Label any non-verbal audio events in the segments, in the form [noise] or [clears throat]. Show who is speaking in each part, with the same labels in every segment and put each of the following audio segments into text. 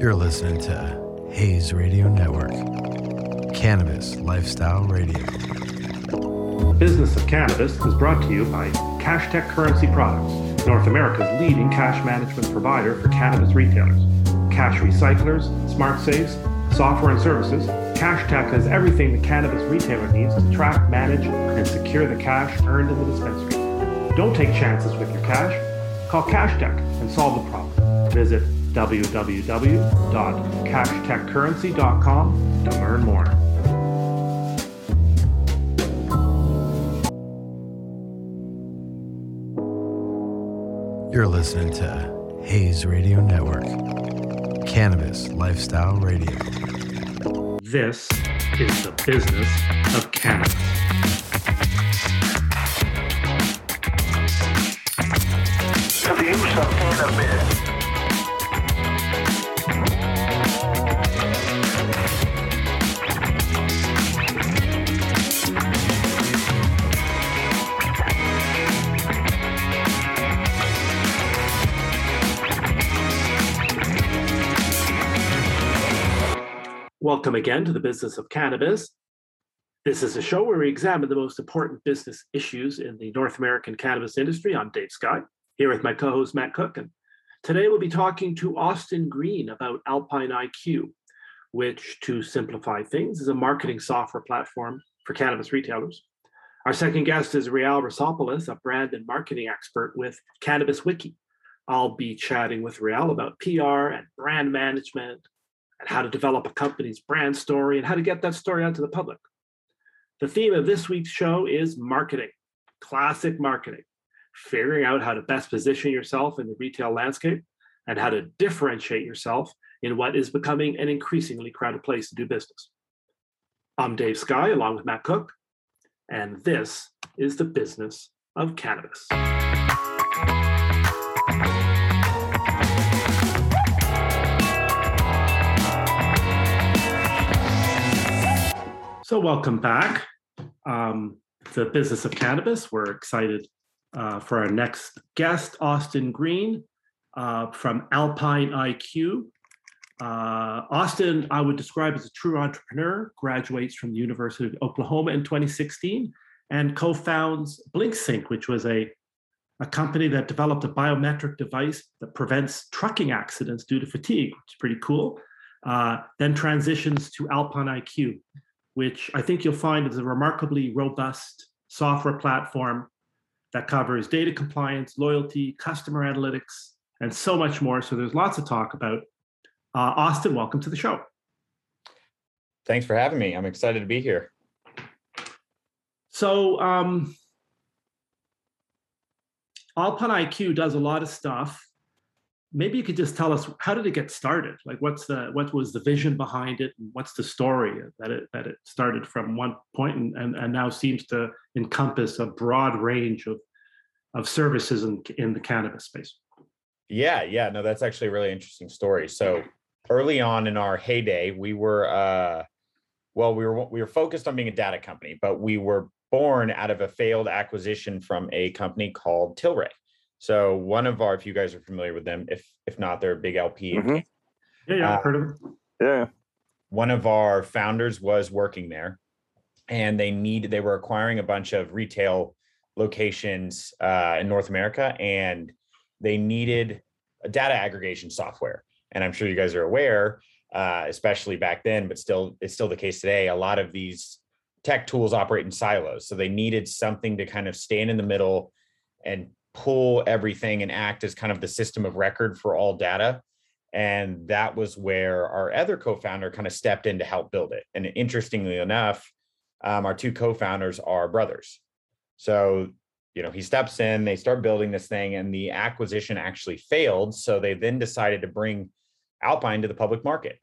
Speaker 1: You're listening to Hayes Radio Network, Cannabis Lifestyle Radio.
Speaker 2: The business of Cannabis is brought to you by Cash Tech Currency Products, North America's leading cash management provider for cannabis retailers. Cash recyclers, smart safes, software and services, Cash Tech has everything the cannabis retailer needs to track, manage, and secure the cash earned in the dispensary. Don't take chances with your cash. Call Cash Tech and solve the problem. Visit www.cashtechcurrency.com to learn more.
Speaker 1: You're listening to Hayes Radio Network, Cannabis Lifestyle Radio.
Speaker 2: This is the business of cannabis.
Speaker 3: The use of cannabis.
Speaker 2: Welcome again to the business of cannabis. This is a show where we examine the most important business issues in the North American cannabis industry. I'm Dave Scott, here with my co host Matt Cook. And today we'll be talking to Austin Green about Alpine IQ, which, to simplify things, is a marketing software platform for cannabis retailers. Our second guest is Rial Rosopoulos, a brand and marketing expert with Cannabis Wiki. I'll be chatting with Rial about PR and brand management, and how to develop a company's brand story and how to get that story out to the public. The theme of this week's show is marketing, classic marketing, figuring out how to best position yourself in the retail landscape and how to differentiate yourself in what is becoming an increasingly crowded place to do business. I'm Dave Sky, along with Matt Cook, and this is the business of cannabis. So, welcome back. Um, the business of cannabis. We're excited uh, for our next guest, Austin Green uh, from Alpine IQ. Uh, Austin, I would describe as a true entrepreneur, graduates from the University of Oklahoma in 2016, and co founds BlinkSync, which was a, a company that developed a biometric device that prevents trucking accidents due to fatigue, which is pretty cool. Uh, then transitions to Alpine IQ, which I think you'll find is a remarkably robust software platform that covers data compliance, loyalty, customer analytics, and so much more. So there's lots to talk about. Uh, Austin, welcome to the show.
Speaker 4: Thanks for having me. I'm excited to be here.
Speaker 2: So, um, Alpine IQ does a lot of stuff maybe you could just tell us how did it get started? Like what's the what was the vision behind it? And what's the story that it that it started from one point and, and, and now seems to encompass a broad range of of services in, in the cannabis space?
Speaker 4: Yeah yeah no that's actually a really interesting story. So early on in our heyday we were uh well we were we were focused on being a data company but we were born out of a failed acquisition from a company called tilray so one of our, if you guys are familiar with them, if if not, they're a big LP.
Speaker 2: Mm-hmm. Yeah, yeah, I've heard of them.
Speaker 5: Yeah.
Speaker 4: One of our founders was working there, and they need they were acquiring a bunch of retail locations uh, in North America, and they needed a data aggregation software. And I'm sure you guys are aware, uh, especially back then, but still it's still the case today. A lot of these tech tools operate in silos, so they needed something to kind of stand in the middle and pull everything and act as kind of the system of record for all data. And that was where our other co founder kind of stepped in to help build it. And interestingly enough, um, our two co founders are brothers. So, you know, he steps in, they start building this thing, and the acquisition actually failed. So they then decided to bring Alpine to the public market.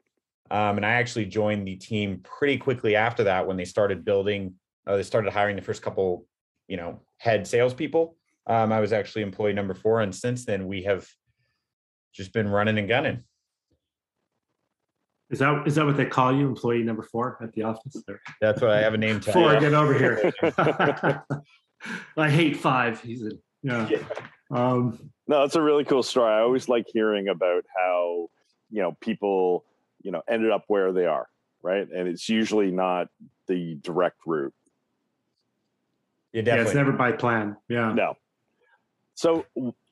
Speaker 4: Um, and I actually joined the team pretty quickly after that when they started building, uh, they started hiring the first couple, you know, head salespeople. Um, I was actually employee number four, and since then we have just been running and gunning.
Speaker 2: Is that is that what they call you, employee number four at the office? There?
Speaker 4: That's what I have a name tag.
Speaker 2: Four, get over here. [laughs] I hate five. He's a, yeah.
Speaker 5: Um, no, that's a really cool story. I always like hearing about how you know people you know ended up where they are right and it's usually not the direct route
Speaker 4: Yeah,
Speaker 2: Yeah, it's never by plan. Yeah.
Speaker 5: no so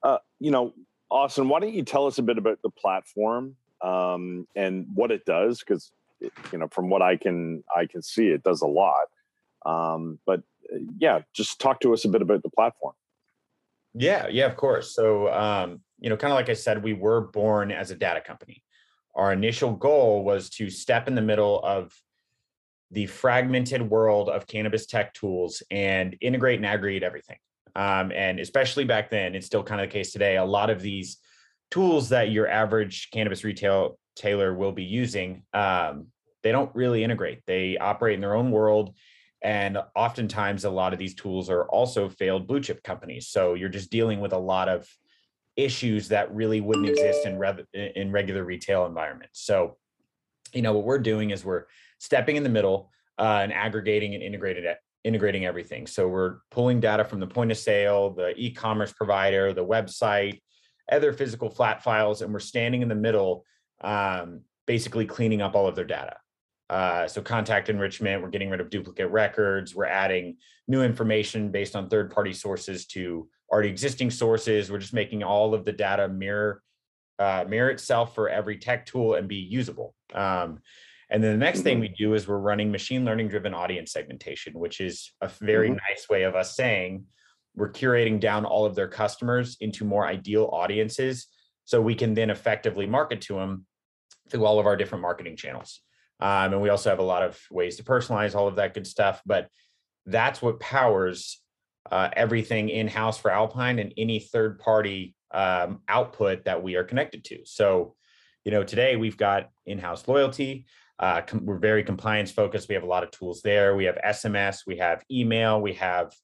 Speaker 5: uh, you know austin why don't you tell us a bit about the platform um, and what it does because you know from what i can i can see it does a lot um, but uh, yeah just talk to us a bit about the platform
Speaker 4: Yeah, yeah, of course. So, um, you know, kind of like I said, we were born as a data company. Our initial goal was to step in the middle of the fragmented world of cannabis tech tools and integrate and aggregate everything. Um, and especially back then, it's still kind of the case today. A lot of these tools that your average cannabis retail tailor will be using, um, they don't really integrate. They operate in their own world and oftentimes, a lot of these tools are also failed blue chip companies. So you're just dealing with a lot of issues that really wouldn't exist in in regular retail environments. So, you know, what we're doing is we're stepping in the middle uh, and aggregating and integrated integrating everything. So we're pulling data from the point of sale, the e-commerce provider, the website, other physical flat files, and we're standing in the middle, um, basically cleaning up all of their data. Uh, so contact enrichment, we're getting rid of duplicate records. We're adding new information based on third-party sources to already existing sources. We're just making all of the data mirror uh, mirror itself for every tech tool and be usable. Um, and then the next thing we do is we're running machine learning driven audience segmentation, which is a very
Speaker 5: Mhm.
Speaker 4: nice way of us saying we're curating down all of their customers into more ideal audiences so we can then effectively market to them through all of our different marketing channels. Um, and we also have a lot of ways to personalize all of that good stuff. But that's what powers uh, everything in house for Alpine and any third party um, output that we are connected to. So, you know, today we've got in house loyalty. Uh, we're very compliance focused. We have a lot of tools there. We have SMS, we have email, we have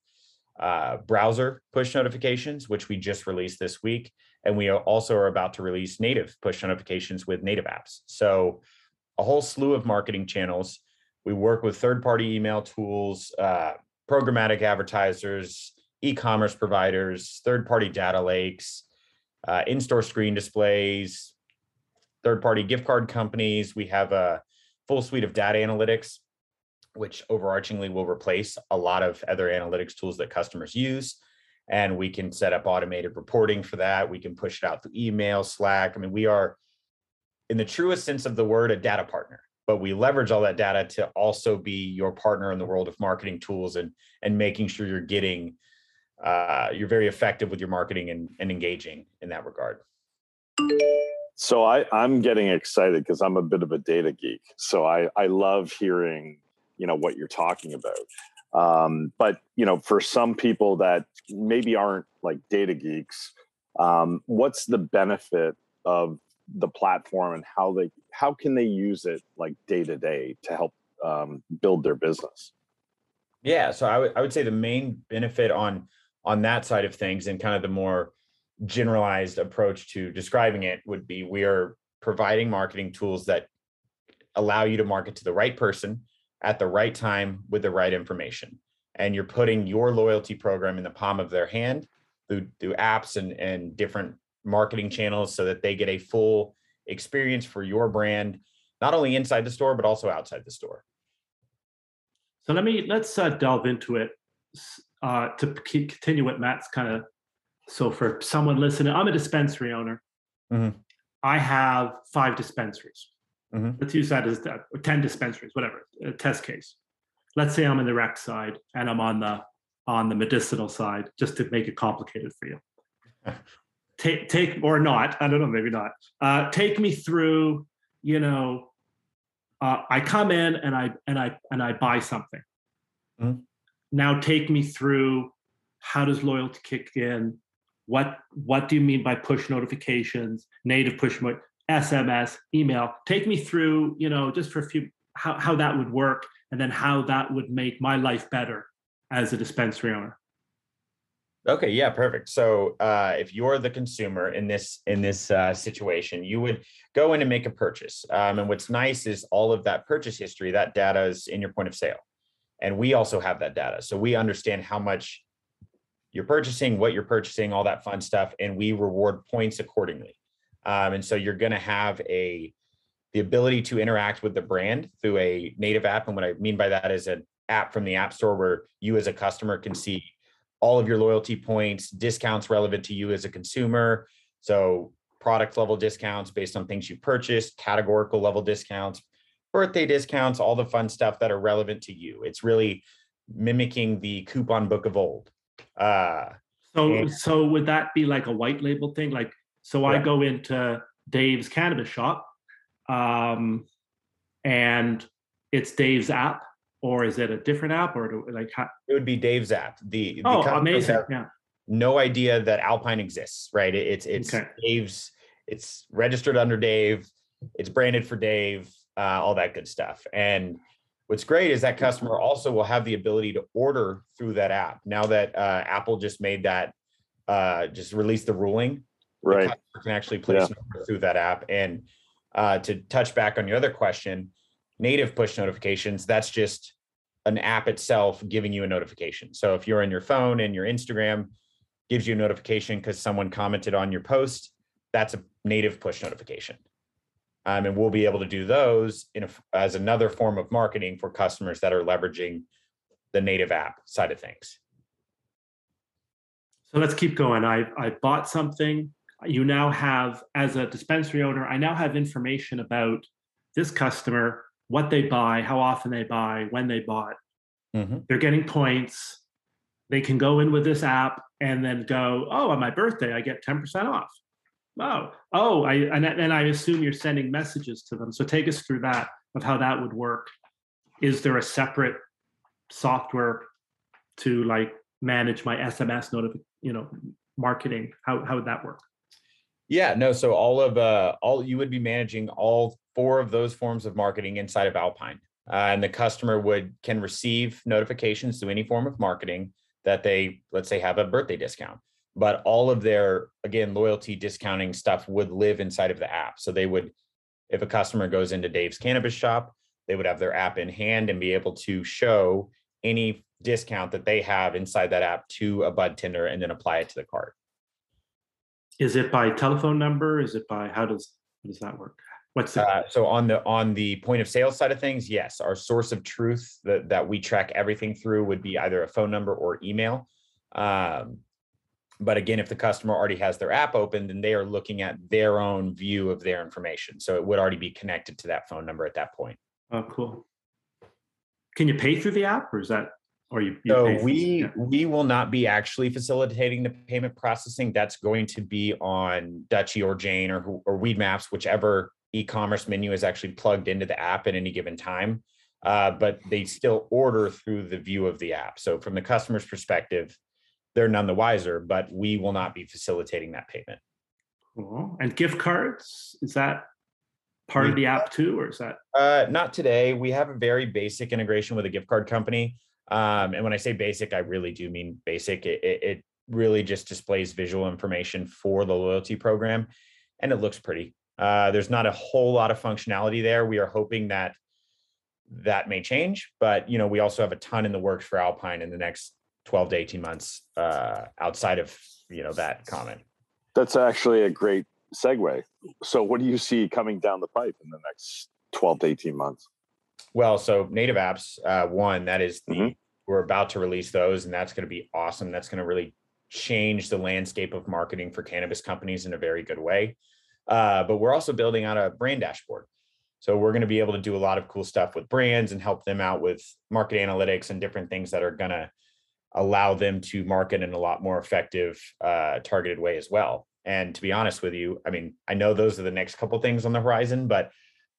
Speaker 4: uh, browser push notifications, which we just released this week. And we are also are about to release native push notifications with native apps. So, a whole slew of marketing channels. We work with third party email tools, uh, programmatic advertisers, e commerce providers, third party data lakes, uh, in store screen displays, third party gift card companies. We have a full suite of data analytics, which overarchingly will replace a lot of other analytics tools that customers use. And we can set up automated reporting for that. We can push it out through email, Slack. I mean, we are in the truest sense of the word, a data partner. But we leverage all that data to also be your partner in the world of marketing tools and and making sure you're getting uh, you're very effective with your marketing and, and engaging in that regard.
Speaker 5: So I, I'm getting excited because I'm a bit of a data geek. So I, I love hearing, you know, what you're talking about. Um, but you know, for some people that maybe aren't like data geeks, um, what's the benefit of the platform and how they how can they use it like day to day to help um, build their business?
Speaker 4: Yeah, so I would I would say the main benefit on on that side of things and kind of the more generalized approach to describing it would be we are providing marketing tools that allow you to market to the right person at the right time with the right information. And you're putting your loyalty program in the palm of their hand through, through apps and, and different marketing channels so that they get a full experience for your brand, not only inside the store, but also outside the store.
Speaker 2: So let me let's uh, delve into it uh, to c- continue what Matt's kind of. So for someone listening, I'm a dispensary owner.
Speaker 4: Mhm.
Speaker 2: I have five dispensaries.
Speaker 4: Mhm.
Speaker 2: Let's use that as that, or ten dispensaries, whatever. A test case. Let's say I'm in the rec side and I'm on the on the medicinal side, just to make it complicated for you. [laughs] take take or not, I don't know, maybe not. Uh, take me through, you know, uh, I come in and I and I and I buy something.
Speaker 4: Mhm.
Speaker 2: Now take me through how does loyalty kick in? What what do you mean by push notifications, native push SMS, email? Take me through, you know, just for a few how, how that would work and then how that would make my life better as a dispensary owner.
Speaker 4: Okay, yeah, perfect. So uh, if you're the consumer in this in this uh, situation, you would go in and make a purchase. Um, and what's nice is all of that purchase history, that data is in your point of sale, and we also have that data, so we understand how much you're purchasing, what you're purchasing, all that fun stuff, and we reward points accordingly. Um, and so you're going to have a the ability to interact with the brand through a native app. And what I mean by that is an app from the App Store where you as a customer can see all of your loyalty points, discounts relevant to you as a consumer. So product level discounts based on things you purchased, categorical level discounts, birthday discounts, all the fun stuff that are relevant to you. It's really mimicking the coupon book of old. Uh,
Speaker 2: So,
Speaker 4: And-
Speaker 2: so would that be like a white label thing? Like, so I go into Dave's cannabis shop, um, and it's Dave's app, or is it a different app, or do, like, how,
Speaker 4: it would be Dave's app. The, the
Speaker 2: oh, amazing, yeah.
Speaker 4: no idea that Alpine exists, right? It- It's it's
Speaker 2: Okay.
Speaker 4: Dave's. It's registered under Dave. It's branded for Dave. Uh, all that good stuff. And what's great is that customer also will have the ability to order through that app. Now that uh, Apple just made that, uh, just released the ruling, the
Speaker 5: Right.
Speaker 4: customer can actually place order through that app. And uh, to touch back on your other question, native push notifications, that's just an app itself giving you a notification. So if you're on your phone and your Instagram gives you a notification because someone commented on your post, that's a native push notification. Um, and we'll be able to do those in a, as another form of marketing for customers that are leveraging the native app side of things.
Speaker 2: So let's keep going. I, I bought something. You now have, as a dispensary owner, I now have information about this customer, what they buy, how often they buy, when they bought. They're getting points. They can go in with this app and then go, oh, on my birthday, I get 10% off. Oh, oh, I and, and I assume you're sending messages to them. So take us through that of how that would work. Is there a separate software to like manage my SMS notif, you know, marketing? How how would that work?
Speaker 4: Yeah, no. So all of uh, all you would be managing all four of those forms of marketing inside of Alpine, uh, and the customer would can receive notifications to any form of marketing that they let's say have a birthday discount. But all of their again loyalty discounting stuff would live inside of the app. So they would, if a customer goes into Dave's cannabis shop, they would have their app in hand and be able to show any discount that they have inside that app to a bud tender and then apply it to the cart.
Speaker 2: Is it by telephone number? Is it by how does how does that work? What's the
Speaker 4: Uh, so on the on the point of sale side of things, yes, our source of truth that that we track everything through would be either a phone number or email. Um, but again, if the customer already has their app open, then they are looking at their own view of their information. So it would already be connected to that phone number at that point.
Speaker 2: oh cool. Can you pay through the app or is that or you, you
Speaker 4: So we we will not be actually facilitating the payment processing. That's going to be on Dutchie or Jane or or Weedmaps, whichever e-commerce menu is actually plugged into the app at any given time. Uh, but they still order through the view of the app. So from the customer's perspective, they're none the wiser. But we will not be facilitating that payment.
Speaker 2: Cool. And gift cards, is that part of the app too, or is that
Speaker 4: Uh, not today. We have a very basic integration with a gift card company. Um, and when I say basic, I really do mean basic. It, it, it really just displays visual information for the loyalty program, and it looks pretty. Uh, there's not a whole lot of functionality there. We are hoping that that may change, but you know, we also have a ton in the works for Alpine in the next 12 to 18 months. Uh, outside of you know that comment.
Speaker 5: That's actually a great segue. So, what do you see coming down the pipe in the next 12 to 18 months?
Speaker 4: Well, so native apps, uh, one that is the
Speaker 5: Mhm.
Speaker 4: we're about to release those, and that's going to be awesome. That's going to really change the landscape of marketing for cannabis companies in a very good way. Uh, but we're also building out a brand dashboard. So we're going to be able to do a lot of cool stuff with brands and help them out with market analytics and different things that are going to allow them to market in a lot more effective, uh, targeted way as well. And to be honest with you, I mean, I know those are the next couple things on the horizon, but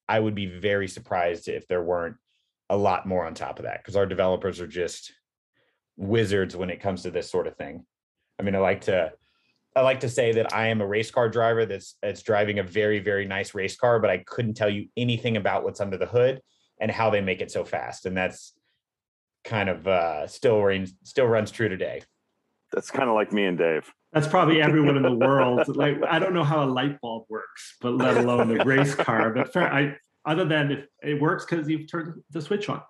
Speaker 4: I would be very surprised if there weren't a lot more on top of that because our developers are just wizards when it comes to this sort of thing. I mean, I like to I like to say that I am a race car driver that's that's driving a very very nice race car, but I couldn't tell you anything about what's under the hood and how they make it so fast, and that's kind of uh, still reigns still runs true today.
Speaker 5: That's kind of like me and Dave.
Speaker 2: that's probably everyone in the [laughs] world. Like I don't know how a light bulb works, but let alone a race car. But fair, I other than if it works because you've turned the switch on.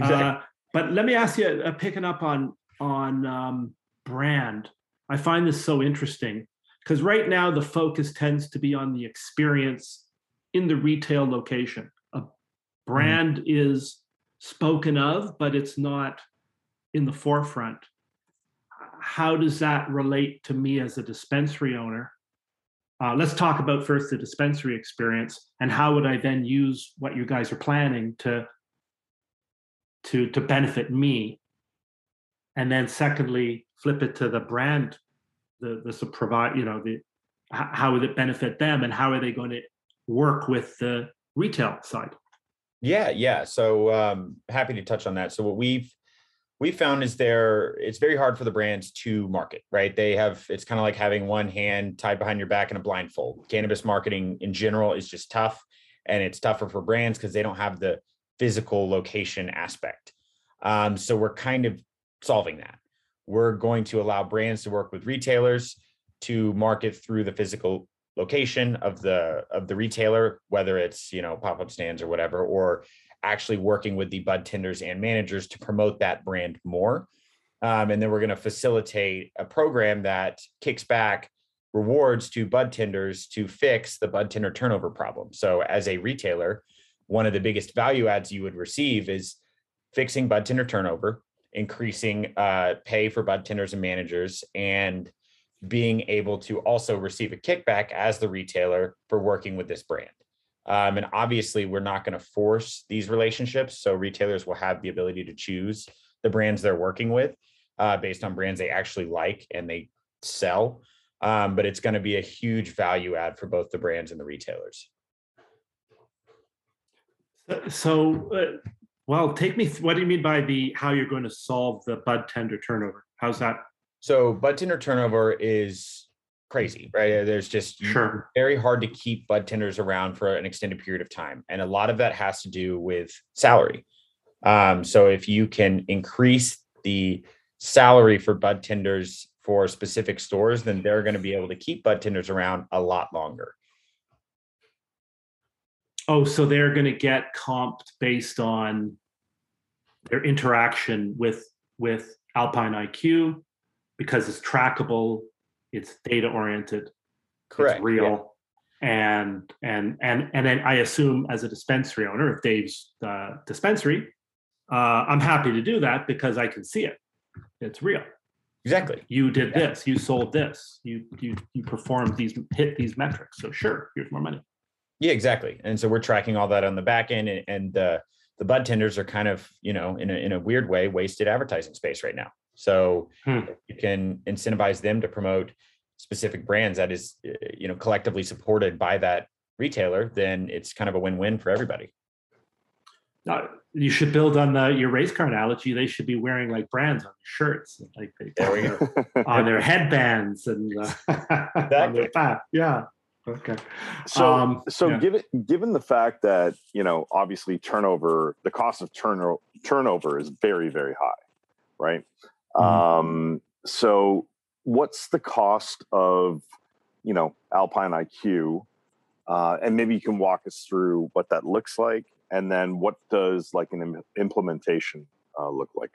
Speaker 2: Uh, but let me ask you, uh, picking up on on um, brand, I find this so interesting because right now the focus tends to be on the experience in the retail location. A brand is spoken of, but it's not in the forefront. How does that relate to me as a dispensary owner? Uh, let's talk about first the dispensary experience and how would I then use what you guys are planning to to to benefit me, and then secondly, flip it to the brand, the the provide you know the how would it benefit them and how are they going to work with the retail side?
Speaker 4: Yeah, yeah. So um, happy to touch on that. So what we've we found is there it's very hard for the brands to market, right? They have it's kind of like having one hand tied behind your back in a blindfold. Cannabis marketing in general is just tough, and it's tougher for brands because they don't have the physical location aspect. Um, so we're kind of solving that. We're going to allow brands to work with retailers to market through the physical location of the of the retailer, whether it's you know pop up stands or whatever, or actually working with the bud tenders and managers to promote that brand more. Um, and then we're going to facilitate a program that kicks back rewards to bud tenders to fix the bud tender turnover problem. So as a retailer, one of the biggest value adds you would receive is fixing bud tender turnover, increasing uh, pay for bud tenders and managers, and being able to also receive a kickback as the retailer for working with this brand. Um, and obviously, we're not going to force these relationships. So retailers will have the ability to choose the brands they're working with uh, based on brands they actually like and they sell. Um, but it's going to be a huge value add for both the brands and the retailers.
Speaker 2: So, uh, well, take me. Th- what do you mean by the how you're going to solve the bud tender turnover? How's that?
Speaker 4: So bud tender turnover is crazy, right? There's just
Speaker 2: Sure.
Speaker 4: very hard to keep bud tenders around for an extended period of time. And a lot of that has to do with salary. Um, so if you can increase the salary for bud tenders for specific stores, then they're going to be able to keep bud tenders around a lot longer.
Speaker 2: Oh, so they're going to get comped based on their interaction with with Alpine IQ because it's trackable, it's data oriented,
Speaker 4: Correct.
Speaker 2: it's
Speaker 4: yeah.
Speaker 2: real, and and and and then I assume as a dispensary owner, if Dave's uh, dispensary, uh, I'm happy to do that because I can see it. It's real.
Speaker 4: Exactly.
Speaker 2: You did
Speaker 4: Yeah.
Speaker 2: this. You sold this. You you you performed these hit these metrics. So sure, here's more money.
Speaker 4: Yeah, exactly. And so we're tracking all that on the back end, and, and uh, the bud tenders are kind of, you know, in a in a weird way, wasted advertising space right now. So
Speaker 2: Hmm.
Speaker 4: you can incentivize them to promote specific brands that is, uh, you know, collectively supported by that retailer, then it's kind of a win-win for everybody.
Speaker 2: Uh, you should build on the your race car analogy. They should be wearing like brands on their shirts, like they,
Speaker 4: There we go. [laughs]
Speaker 2: on their headbands and uh, [laughs] on their
Speaker 4: Exactly.
Speaker 2: back. Yeah. Okay.
Speaker 5: So,
Speaker 2: Um,
Speaker 5: so
Speaker 2: yeah.
Speaker 5: given given the fact that you know obviously turnover, the cost of turnover turnover is very very high, right?
Speaker 2: Mhm.
Speaker 5: Um, so, what's the cost of you know Alpine IQ, uh, and maybe you can walk us through what that looks like, and then what does like an im- implementation uh, look like?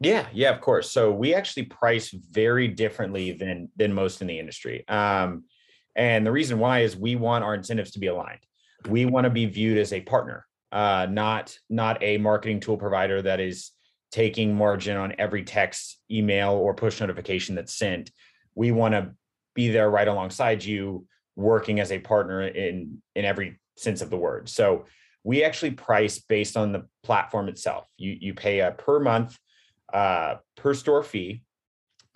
Speaker 4: Yeah, yeah, of course. So we actually price very differently than than most in the industry. Um, and the reason why is we want our incentives to be aligned. We want to be viewed as a partner, uh, not not a marketing tool provider that is taking margin on every text, email, or push notification that's sent. We want to be there right alongside you, working as a partner in in every sense of the word. So we actually price based on the platform itself. You you pay a per month uh, per store fee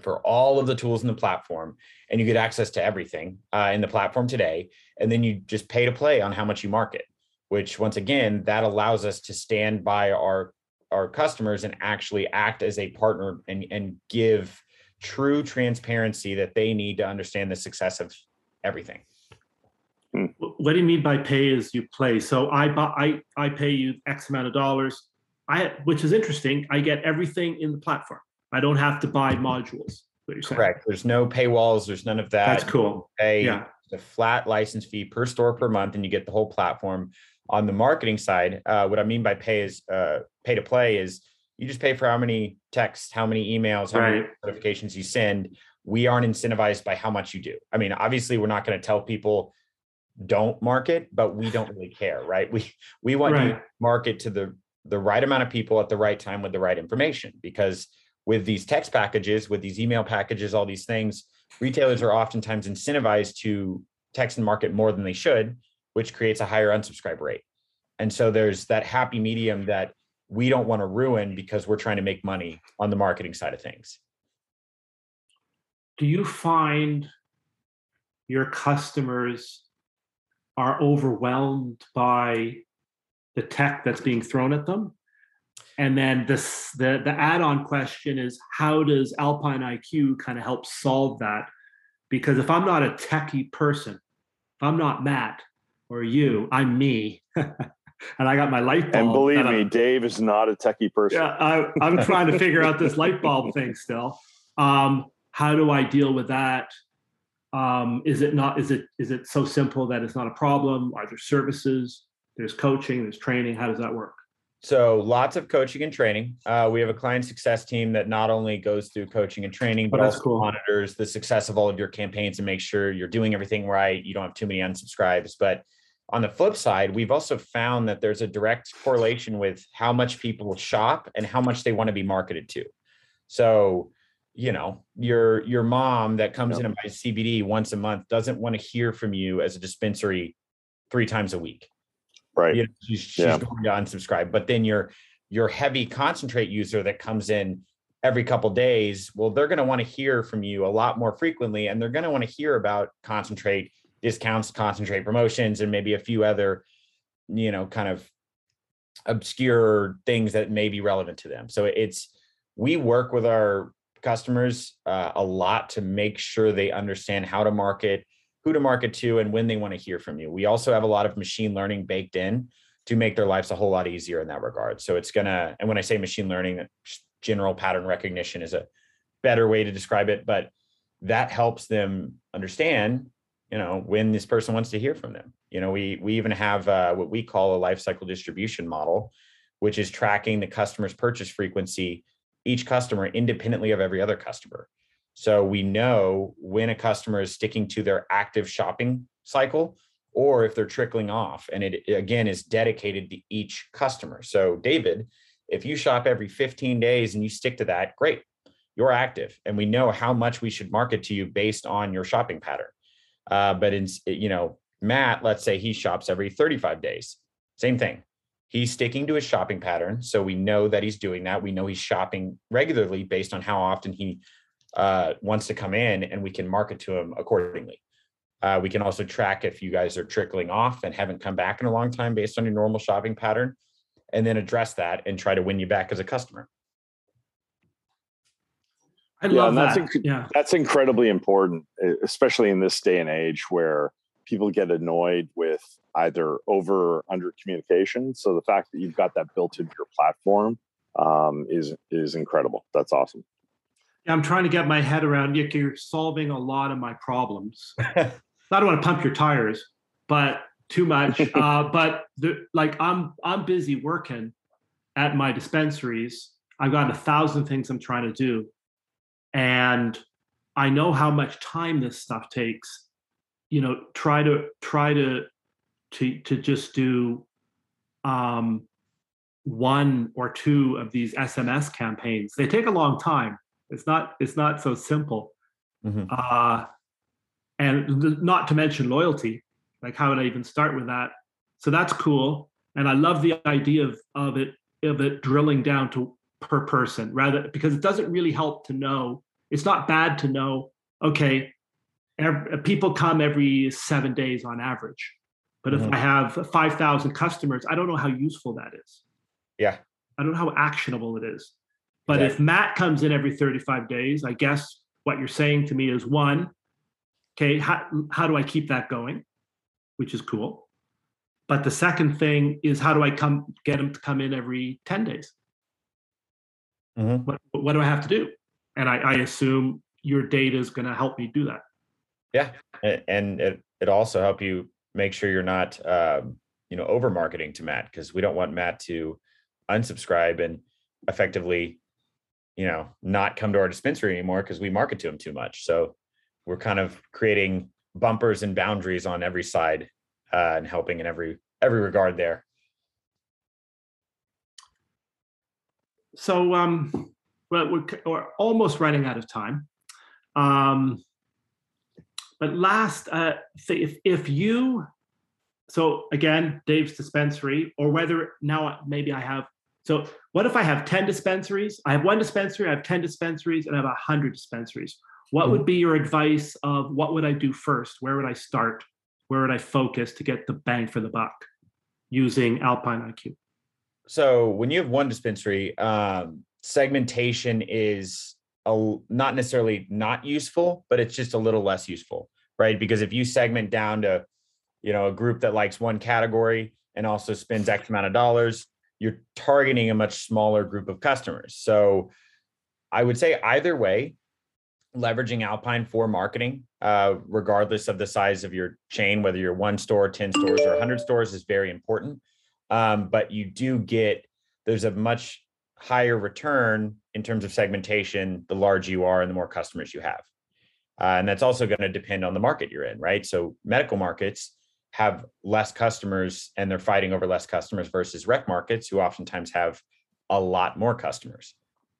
Speaker 4: for all of the tools in the platform, and you get access to everything uh, in the platform today. And then you just pay to play on how much you market, which once again that allows us to stand by our our customers and actually act as a partner and and give true transparency that they need to understand the success of everything.
Speaker 2: What do you mean by pay as you play? So I buy, I I pay you X amount of dollars. I which is interesting. I get everything in the platform. I don't have to buy modules. What you're saying.
Speaker 4: Correct. There's no paywalls. There's none of that.
Speaker 2: That's cool.
Speaker 4: pay
Speaker 2: Yeah.
Speaker 4: a flat license fee per store per month and you get the whole platform on the marketing side uh, what i mean by pay is uh, pay to play is you just pay for how many texts how many emails how many notifications you send we aren't incentivized by how much you do. I mean, obviously, we're not going to tell people don't market, but we don't really care, right? We we want you to market to the the right amount of people at the right time with the right information because with these text packages, with these email packages, all these things, retailers are oftentimes incentivized to text and market more than they should, which creates a higher unsubscribe rate. And so there's that happy medium that we don't want to ruin because we're trying to make money on the marketing side of things.
Speaker 2: do you find your customers are overwhelmed by the tech that's being thrown at them and then this the the add-on question is how does alpine iq kind of help solve that because if i'm not a techie person if i'm not matt or you i'm me [laughs] and i got my light bulb
Speaker 5: And believe
Speaker 2: that
Speaker 5: me,
Speaker 2: I'm-
Speaker 5: Dave is not a techie person.
Speaker 2: yeah, I, I'm trying to figure out this light bulb thing still. Um, how do I deal with that? Um, is it not? Is it is it so simple that it's not a problem? Are there services? There's coaching. There's training. How does that work?
Speaker 4: So lots of coaching and training. Uh, we have a client success team that not only goes through coaching and training, but
Speaker 2: Oh,
Speaker 4: also
Speaker 2: cool.
Speaker 4: monitors the success of all of your campaigns and make sure you're doing everything right. You don't have too many unsubscribes. But on the flip side, we've also found that there's a direct correlation with how much people shop and how much they want to be marketed to. So, you know, your your mom that comes in and buys CBD once a month doesn't want to hear from you as a dispensary three times a week
Speaker 5: Right.
Speaker 4: you know, she's, she's
Speaker 5: Yeah.
Speaker 4: going to unsubscribe. But then your your heavy concentrate user that comes in every couple days, well, they're going to want to hear from you a lot more frequently, and they're going to want to hear about concentrate discounts, concentrate promotions, and maybe a few other, you know, kind of obscure things that may be relevant to them. So it's we work with our customers uh, a lot to make sure they understand how to market who to market to and when they want to hear from you. We also have a lot of machine learning baked in to make their lives a whole lot easier in that regard. So it's gonna, and when I say machine learning, general pattern recognition is a better way to describe it, but that helps them understand, you know, when this person wants to hear from them. You know, we we even have uh, what we call a life cycle distribution model, which is tracking the customer's purchase frequency, each customer independently of every other customer. So we know when a customer is sticking to their active shopping cycle or if they're trickling off. And it again is dedicated to each customer. So, David, if you shop every 15 days and you stick to that, great, you're active. And we know how much we should market to you based on your shopping pattern. Uh, but in, you know, Matt, let's say he shops every 35 days, same thing. He's sticking to his shopping pattern. So we know that he's doing that. We know he's shopping regularly based on how often he uh, wants to come in and we can market to him accordingly. Uh, we can also track if you guys are trickling off and haven't come back in a long time based on your normal shopping pattern, and then address that and try to win you back as a customer.
Speaker 2: I
Speaker 5: Yeah,
Speaker 2: love
Speaker 5: and that's
Speaker 2: that.
Speaker 5: inc-
Speaker 2: yeah.
Speaker 5: That's incredibly important, especially in this day and age where people get annoyed with either over or under communication. So the fact that you've got that built into your platform um, is is incredible. That's awesome.
Speaker 2: Yeah, I'm trying to get my head around. You're solving a lot of my problems. I don't want to pump your tires, but too much. [laughs] uh, but the, like I'm I'm busy working at my dispensaries. I've got a thousand things I'm trying to do, and I know how much time this stuff takes. You know, try to try to to to just do um, one or two of these SMS campaigns. They take a long time. It's not it's not so simple.
Speaker 4: Mhm.
Speaker 2: Uh, and not to mention loyalty. Like how would I even start with that? So that's cool. And I love the idea of of it of it drilling down to per person rather because it doesn't really help to know. It's not bad to know. Okay, ev- people come every seven days on average. But if
Speaker 4: Mhm.
Speaker 2: I have five thousand customers, I don't know how useful that is.
Speaker 4: Yeah.
Speaker 2: I don't know how actionable it is. But
Speaker 4: Exactly.
Speaker 2: if Matt comes in every 35 days, I guess what you're saying to me is one, okay, how, how do I keep that going? Which is cool. But the second thing is how do I come get him to come in every 10 days?
Speaker 4: Mhm.
Speaker 2: What, what do I have to do? And I, I assume your data is going to help me do that.
Speaker 4: Yeah, and it it also help you make sure you're not um, you know over marketing to Matt because we don't want Matt to unsubscribe and effectively you know, not come to our dispensary anymore because we market to him too much. So we're kind of creating bumpers and boundaries on every side uh, and helping in every every regard there.
Speaker 2: So, um, well, we're, we're almost running out of time. Um, but last, uh, if if you, so again, Dave's dispensary, or whether now maybe I have. So, what if I have ten dispensaries? I have one dispensary, I have ten dispensaries, and I have a hundred dispensaries. What would be your advice of what would I do first? Where would I start? Where would I focus to get the bang for the buck using Alpine IQ?
Speaker 4: So when you have one dispensary, um, segmentation is a, not necessarily not useful, but it's just a little less useful, right? Because if you segment down to, you know, a group that likes one category and also spends X amount of dollars, you're targeting a much smaller group of customers. So I would say either way, leveraging Alpine for marketing, uh, regardless of the size of your chain, whether you're one store, 10 stores, or 100 stores, is very important. Um, but you do get, there's a much higher return in terms of segmentation, the larger you are and the more customers you have. Uh, and that's also going to depend on the market you're in, right? So medical markets have less customers and they're fighting over less customers versus rec markets who oftentimes have a lot more customers.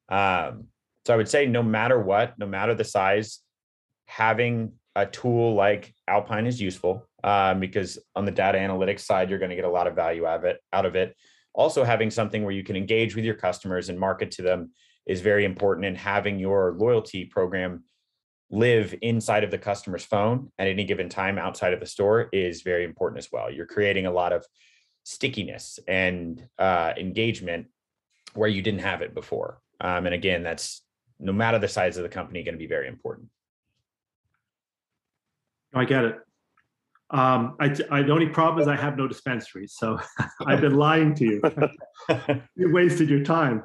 Speaker 4: Um, so I would say no matter what, no matter the size, having a tool like Alpine is useful um, because on the data analytics side, you're going to get a lot of value out of it. Out of it, also having something where you can engage with your customers and market to them is very important. And having your loyalty program live inside of the customer's phone at any given time outside of the store is very important as well. You're creating a lot of stickiness and uh, engagement where you didn't have it before. Um, and again, that's no matter the size of the company, going to be very important.
Speaker 2: I get it. Um, I, I, the only problem is I have no dispensaries, so [laughs] I've been lying to you. [laughs] you wasted your time.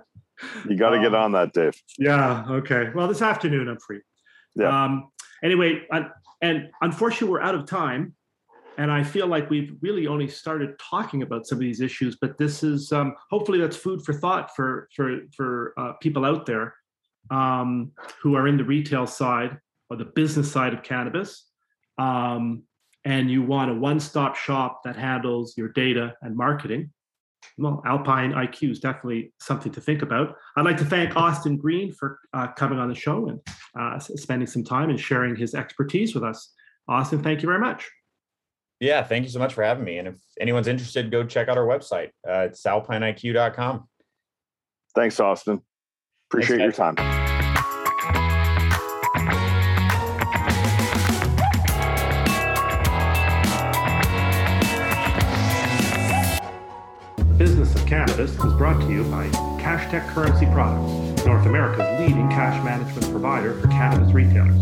Speaker 5: You got to
Speaker 2: Um,
Speaker 5: get on that, Dave.
Speaker 2: Yeah. Okay. Well, this afternoon I'm free.
Speaker 5: Yeah.
Speaker 2: Um, anyway, I, and unfortunately, we're out of time, and I feel like we've really only started talking about some of these issues. But this is um, hopefully that's food for thought for for for uh, people out there um, who are in the retail side or the business side of cannabis. Um, and you want a one-stop shop that handles your data and marketing well, Alpine IQ is definitely something to think about. I'd like to thank Austin Green for uh, coming on the show and uh, spending some time and sharing his expertise with us. Austin, thank you very much.
Speaker 4: Yeah, thank you so much for having me. And if anyone's interested, go check out our website. Uh, it's alpineiq.com.
Speaker 5: Thanks, Austin. Appreciate your time.
Speaker 2: Cannabis is brought to you by Cash Tech Currency Products, North America's leading cash management provider for cannabis retailers.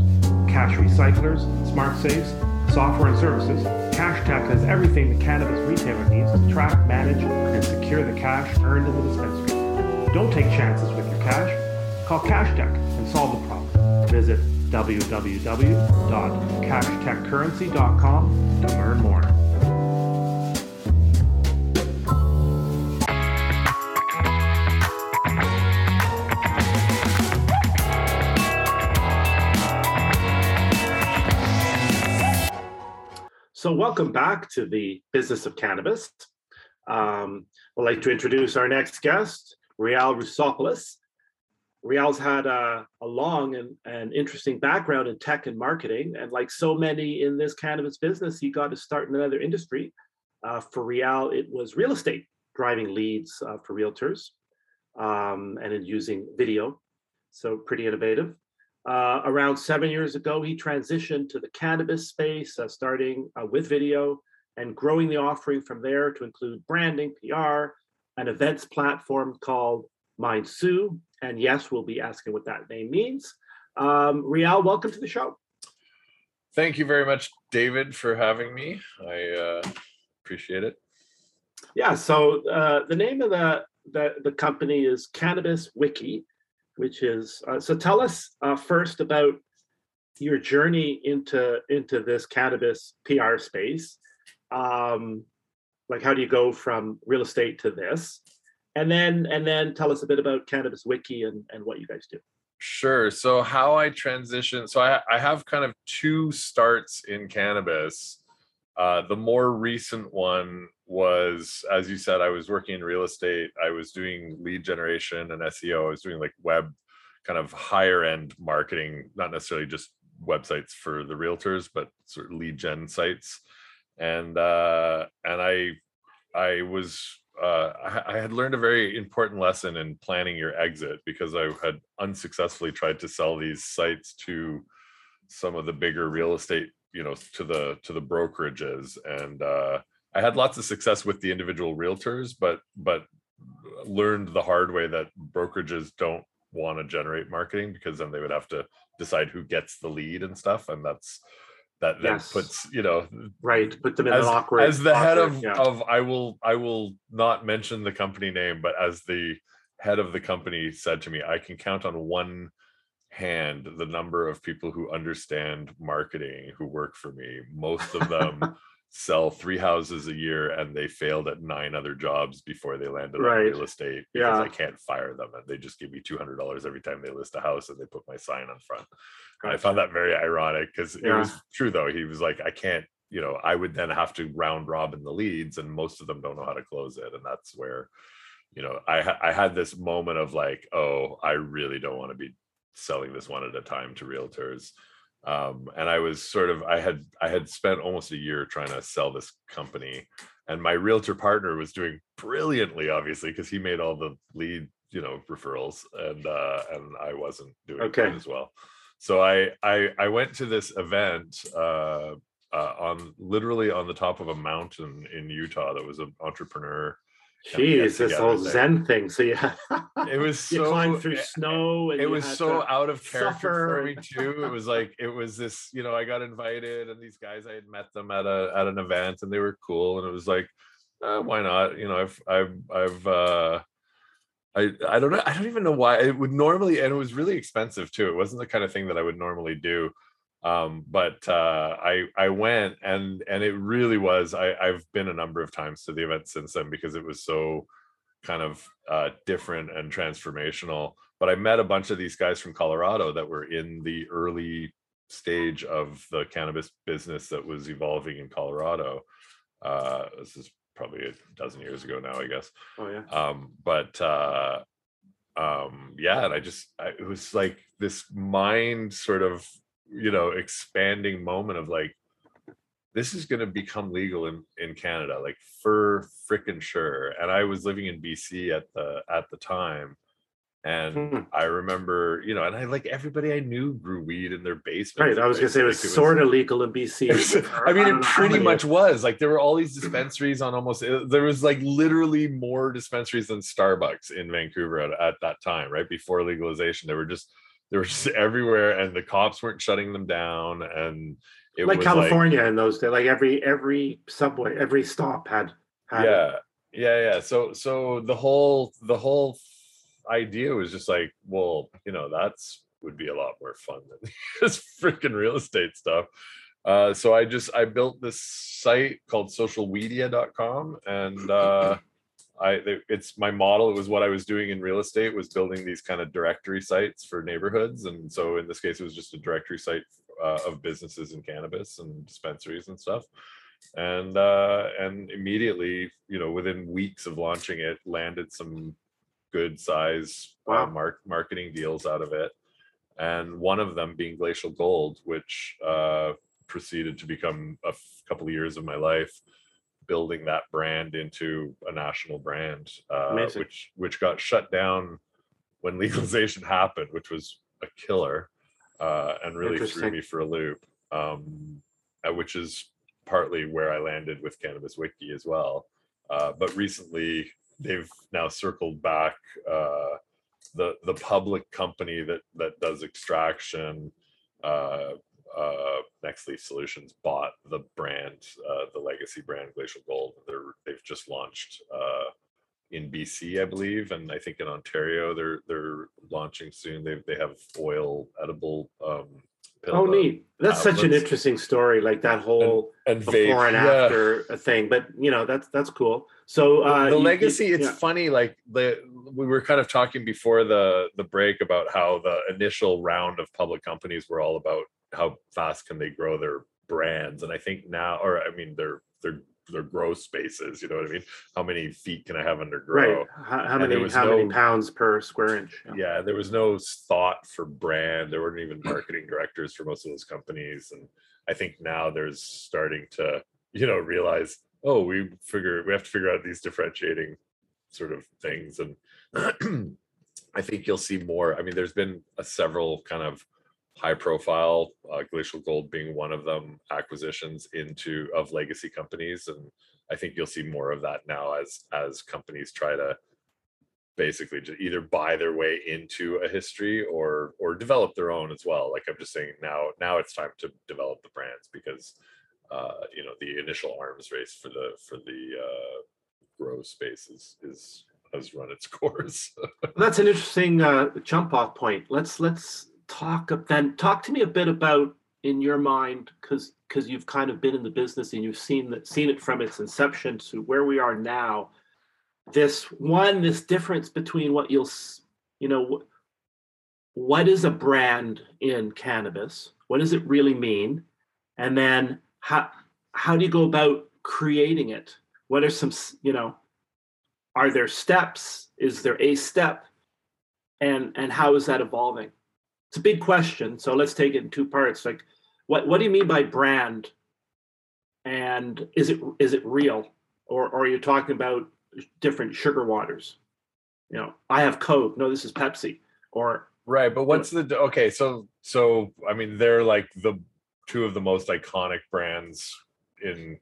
Speaker 2: Cash recyclers, smart safes, software and services, Cash Tech has everything the cannabis retailer needs to track, manage, and secure the cash earned in the dispensary. Don't take chances with your cash. Call Cash Tech and solve the problem. Visit www.cashtechcurrency.com to learn more. So, welcome back to the business of cannabis. Um, I'd like to introduce our next guest, Rial Rusopoulos. Rial's had a, a long and, and interesting background in tech and marketing. And like so many in this cannabis business, he got to start in another industry. Uh, for Rial, it was real estate, driving leads uh, for realtors um, and in using video. So, pretty innovative. Uh, around seven years ago, he transitioned to the cannabis space, uh, starting uh, with video and growing the offering from there to include branding, PR, an events platform called Mind MindSue. And yes, we'll be asking what that name means. Um, Rial, welcome to the show.
Speaker 6: Thank you very much, David, for having me. I uh, appreciate it.
Speaker 2: Yeah, so uh, the name of the, the, the company is Cannabis Wiki, which is uh, so tell us uh, first about your journey into into this cannabis PR space. Um, like, how do you go from real estate to this? and then and then tell us a bit about Cannabis Wiki and and what you guys do.
Speaker 6: Sure. So how I transition. So I, I have kind of two starts in cannabis. Uh, the more recent one was, as you said, I was working in real estate. I was doing lead generation and SEO. I was doing like web kind of higher end marketing, not necessarily just websites for the realtors, but sort of lead gen sites. And uh, and I I was uh, I, had learned a very important lesson in planning your exit because I had unsuccessfully tried to sell these sites to some of the bigger real estate, you know, to the to the brokerages, and uh, I had lots of success with the individual realtors, but but learned the hard way that brokerages don't want to generate marketing because then they would have to decide who gets the lead and stuff, and that's that then
Speaker 2: Yes.
Speaker 6: puts you know
Speaker 2: Right, put them in
Speaker 6: as,
Speaker 2: an awkward.
Speaker 6: as the head of,
Speaker 2: yeah.
Speaker 6: of i will i will not mention the company name but as the head of the company said to me i can count on one hand the number of people who understand marketing who work for me most of them [laughs] sell three houses a year and they failed at nine other jobs before they landed
Speaker 2: Right.
Speaker 6: on real estate because
Speaker 2: Yeah.
Speaker 6: i can't fire them and they just give me $200 every time they list a house and they put my sign on front I found that very ironic because it was true though. He was like, I can't, you know, I would then have to round robin the leads, and most of them don't know how to close it. And that's where, you know, I I had this moment of like, oh, I really don't want to be selling this one at a time to realtors. Um, and I was sort of I had I had spent almost a year trying to sell this company, and my realtor partner was doing brilliantly, obviously, because he made all the lead, you know, referrals, and uh, and I wasn't doing
Speaker 2: Okay.
Speaker 6: as well so I I I went to this event uh, uh, on literally on the top of a mountain in Utah that was an entrepreneur. Kinda get
Speaker 2: Jeez, this whole
Speaker 6: thing.
Speaker 2: Zen thing. So yeah,
Speaker 6: It was [laughs]
Speaker 2: you
Speaker 6: so
Speaker 2: climbed through snow, and
Speaker 6: It was so out of character
Speaker 2: suffer
Speaker 6: for me too. It was like it was this, you know, I got invited and these guys I had met them at a at an event and they were cool and it was like, uh, why not? You know, I've I've I've uh I, I don't know. I don't even know why it would normally, and it was really expensive too. It wasn't the kind of thing that I would normally do. Um, but uh, I I went and and it really was. I I've been a number of times to the event since then because it was so kind of uh, different and transformational. But I met a bunch of these guys from Colorado that were in the early stage of the cannabis business that was evolving in Colorado. Uh, this is probably a dozen years ago now, I guess
Speaker 2: Oh yeah.
Speaker 6: um but uh um yeah and i just I, it was like this mind sort of you know expanding moment of like this is going to become legal in in canada like for freaking sure and i was living in bc at the at the time and
Speaker 2: Hmm.
Speaker 6: i remember you know and i like everybody i knew grew weed in their basement
Speaker 2: Right. I was gonna say it was sort of legal in BC. [laughs]
Speaker 6: I mean, it pretty much was like there were all these dispensaries on almost. uh, There was like literally more dispensaries than Starbucks in Vancouver at, at that time, right before legalization. There were just [laughs] they were just everywhere, and the cops weren't shutting them down, and it was
Speaker 2: like
Speaker 6: was
Speaker 2: California in those days. Like every every subway, every stop had had.
Speaker 6: yeah yeah yeah so so the whole the whole idea was just like well you know that's would be a lot more fun than [laughs] this freaking real estate stuff uh so i just i built this site called socialweedia.com and uh i it's my model it was what i was doing in real estate was building these kind of directory sites for neighborhoods and so in this case it was just a directory site uh, of businesses in cannabis and dispensaries and stuff and uh and immediately you know within weeks of launching it landed some good size
Speaker 2: Wow.
Speaker 6: uh, mark, marketing deals out of it and one of them being glacial gold which uh proceeded to become a f- couple of years of my life building that brand into a national brand uh which which got shut down when [laughs] legalization happened which was a killer uh and really threw me for a loop um uh, which is partly where I landed with Cannabis Wiki as well. Uh, but recently, they've now circled back. Uh, the the public company that that does extraction, uh, uh, Nextleaf Solutions, bought the brand, uh, the legacy brand Glacial Gold. They're they've just launched uh, in BC, I believe, and I think in Ontario they're they're launching soon. They they have oil edible. Um,
Speaker 2: Oh, neat. That's
Speaker 6: Uh,
Speaker 2: such an interesting story, like that whole
Speaker 6: and
Speaker 2: before
Speaker 6: vape,
Speaker 2: and after thing. But you know, that's that's cool. So uh,
Speaker 6: the
Speaker 2: you- you-
Speaker 6: legacy it's
Speaker 2: yeah.
Speaker 6: funny like the we were kind of talking before the the break about how the initial round of public companies were all about how fast can they grow their brands and i think now or i mean their their their growth spaces you know what i mean how many feet can i have under grow
Speaker 2: right. How, how many how many pounds per square inch?
Speaker 6: yeah there was no thought for brand there weren't even marketing directors for most of those companies and i think now there's starting to you know realize oh we figure we have to figure out these differentiating sort of things and [clears throat] i think you'll see more i mean there's been a several kind of high profile uh, glacial gold being one of them acquisitions into of legacy companies and i think you'll see more of that now as as companies try to basically just either buy their way into a history or or develop their own as well like i'm just saying now now it's time to develop the brands because uh you know the initial arms race for the for the uh grow space is is has run its [laughs] course
Speaker 2: That's an interesting uh, jump off point. Let's let's talk then. Talk to me a bit about in your mind because because you've kind of been in the business and you've seen that seen it from its inception to where we are now. This one, this difference between what you'll you know what is a brand in cannabis? What does it really mean? And then how how do you go about creating it? What are some you know are there steps is there a step and and how is that evolving it's a big question so let's take it in two parts. Like what what do you mean by brand? And is it is it real? Or, or are you talking about different sugar waters? You know i have coke. No this is pepsi. Or
Speaker 6: right but what's the okay so so i mean they're like the two of the most iconic brands in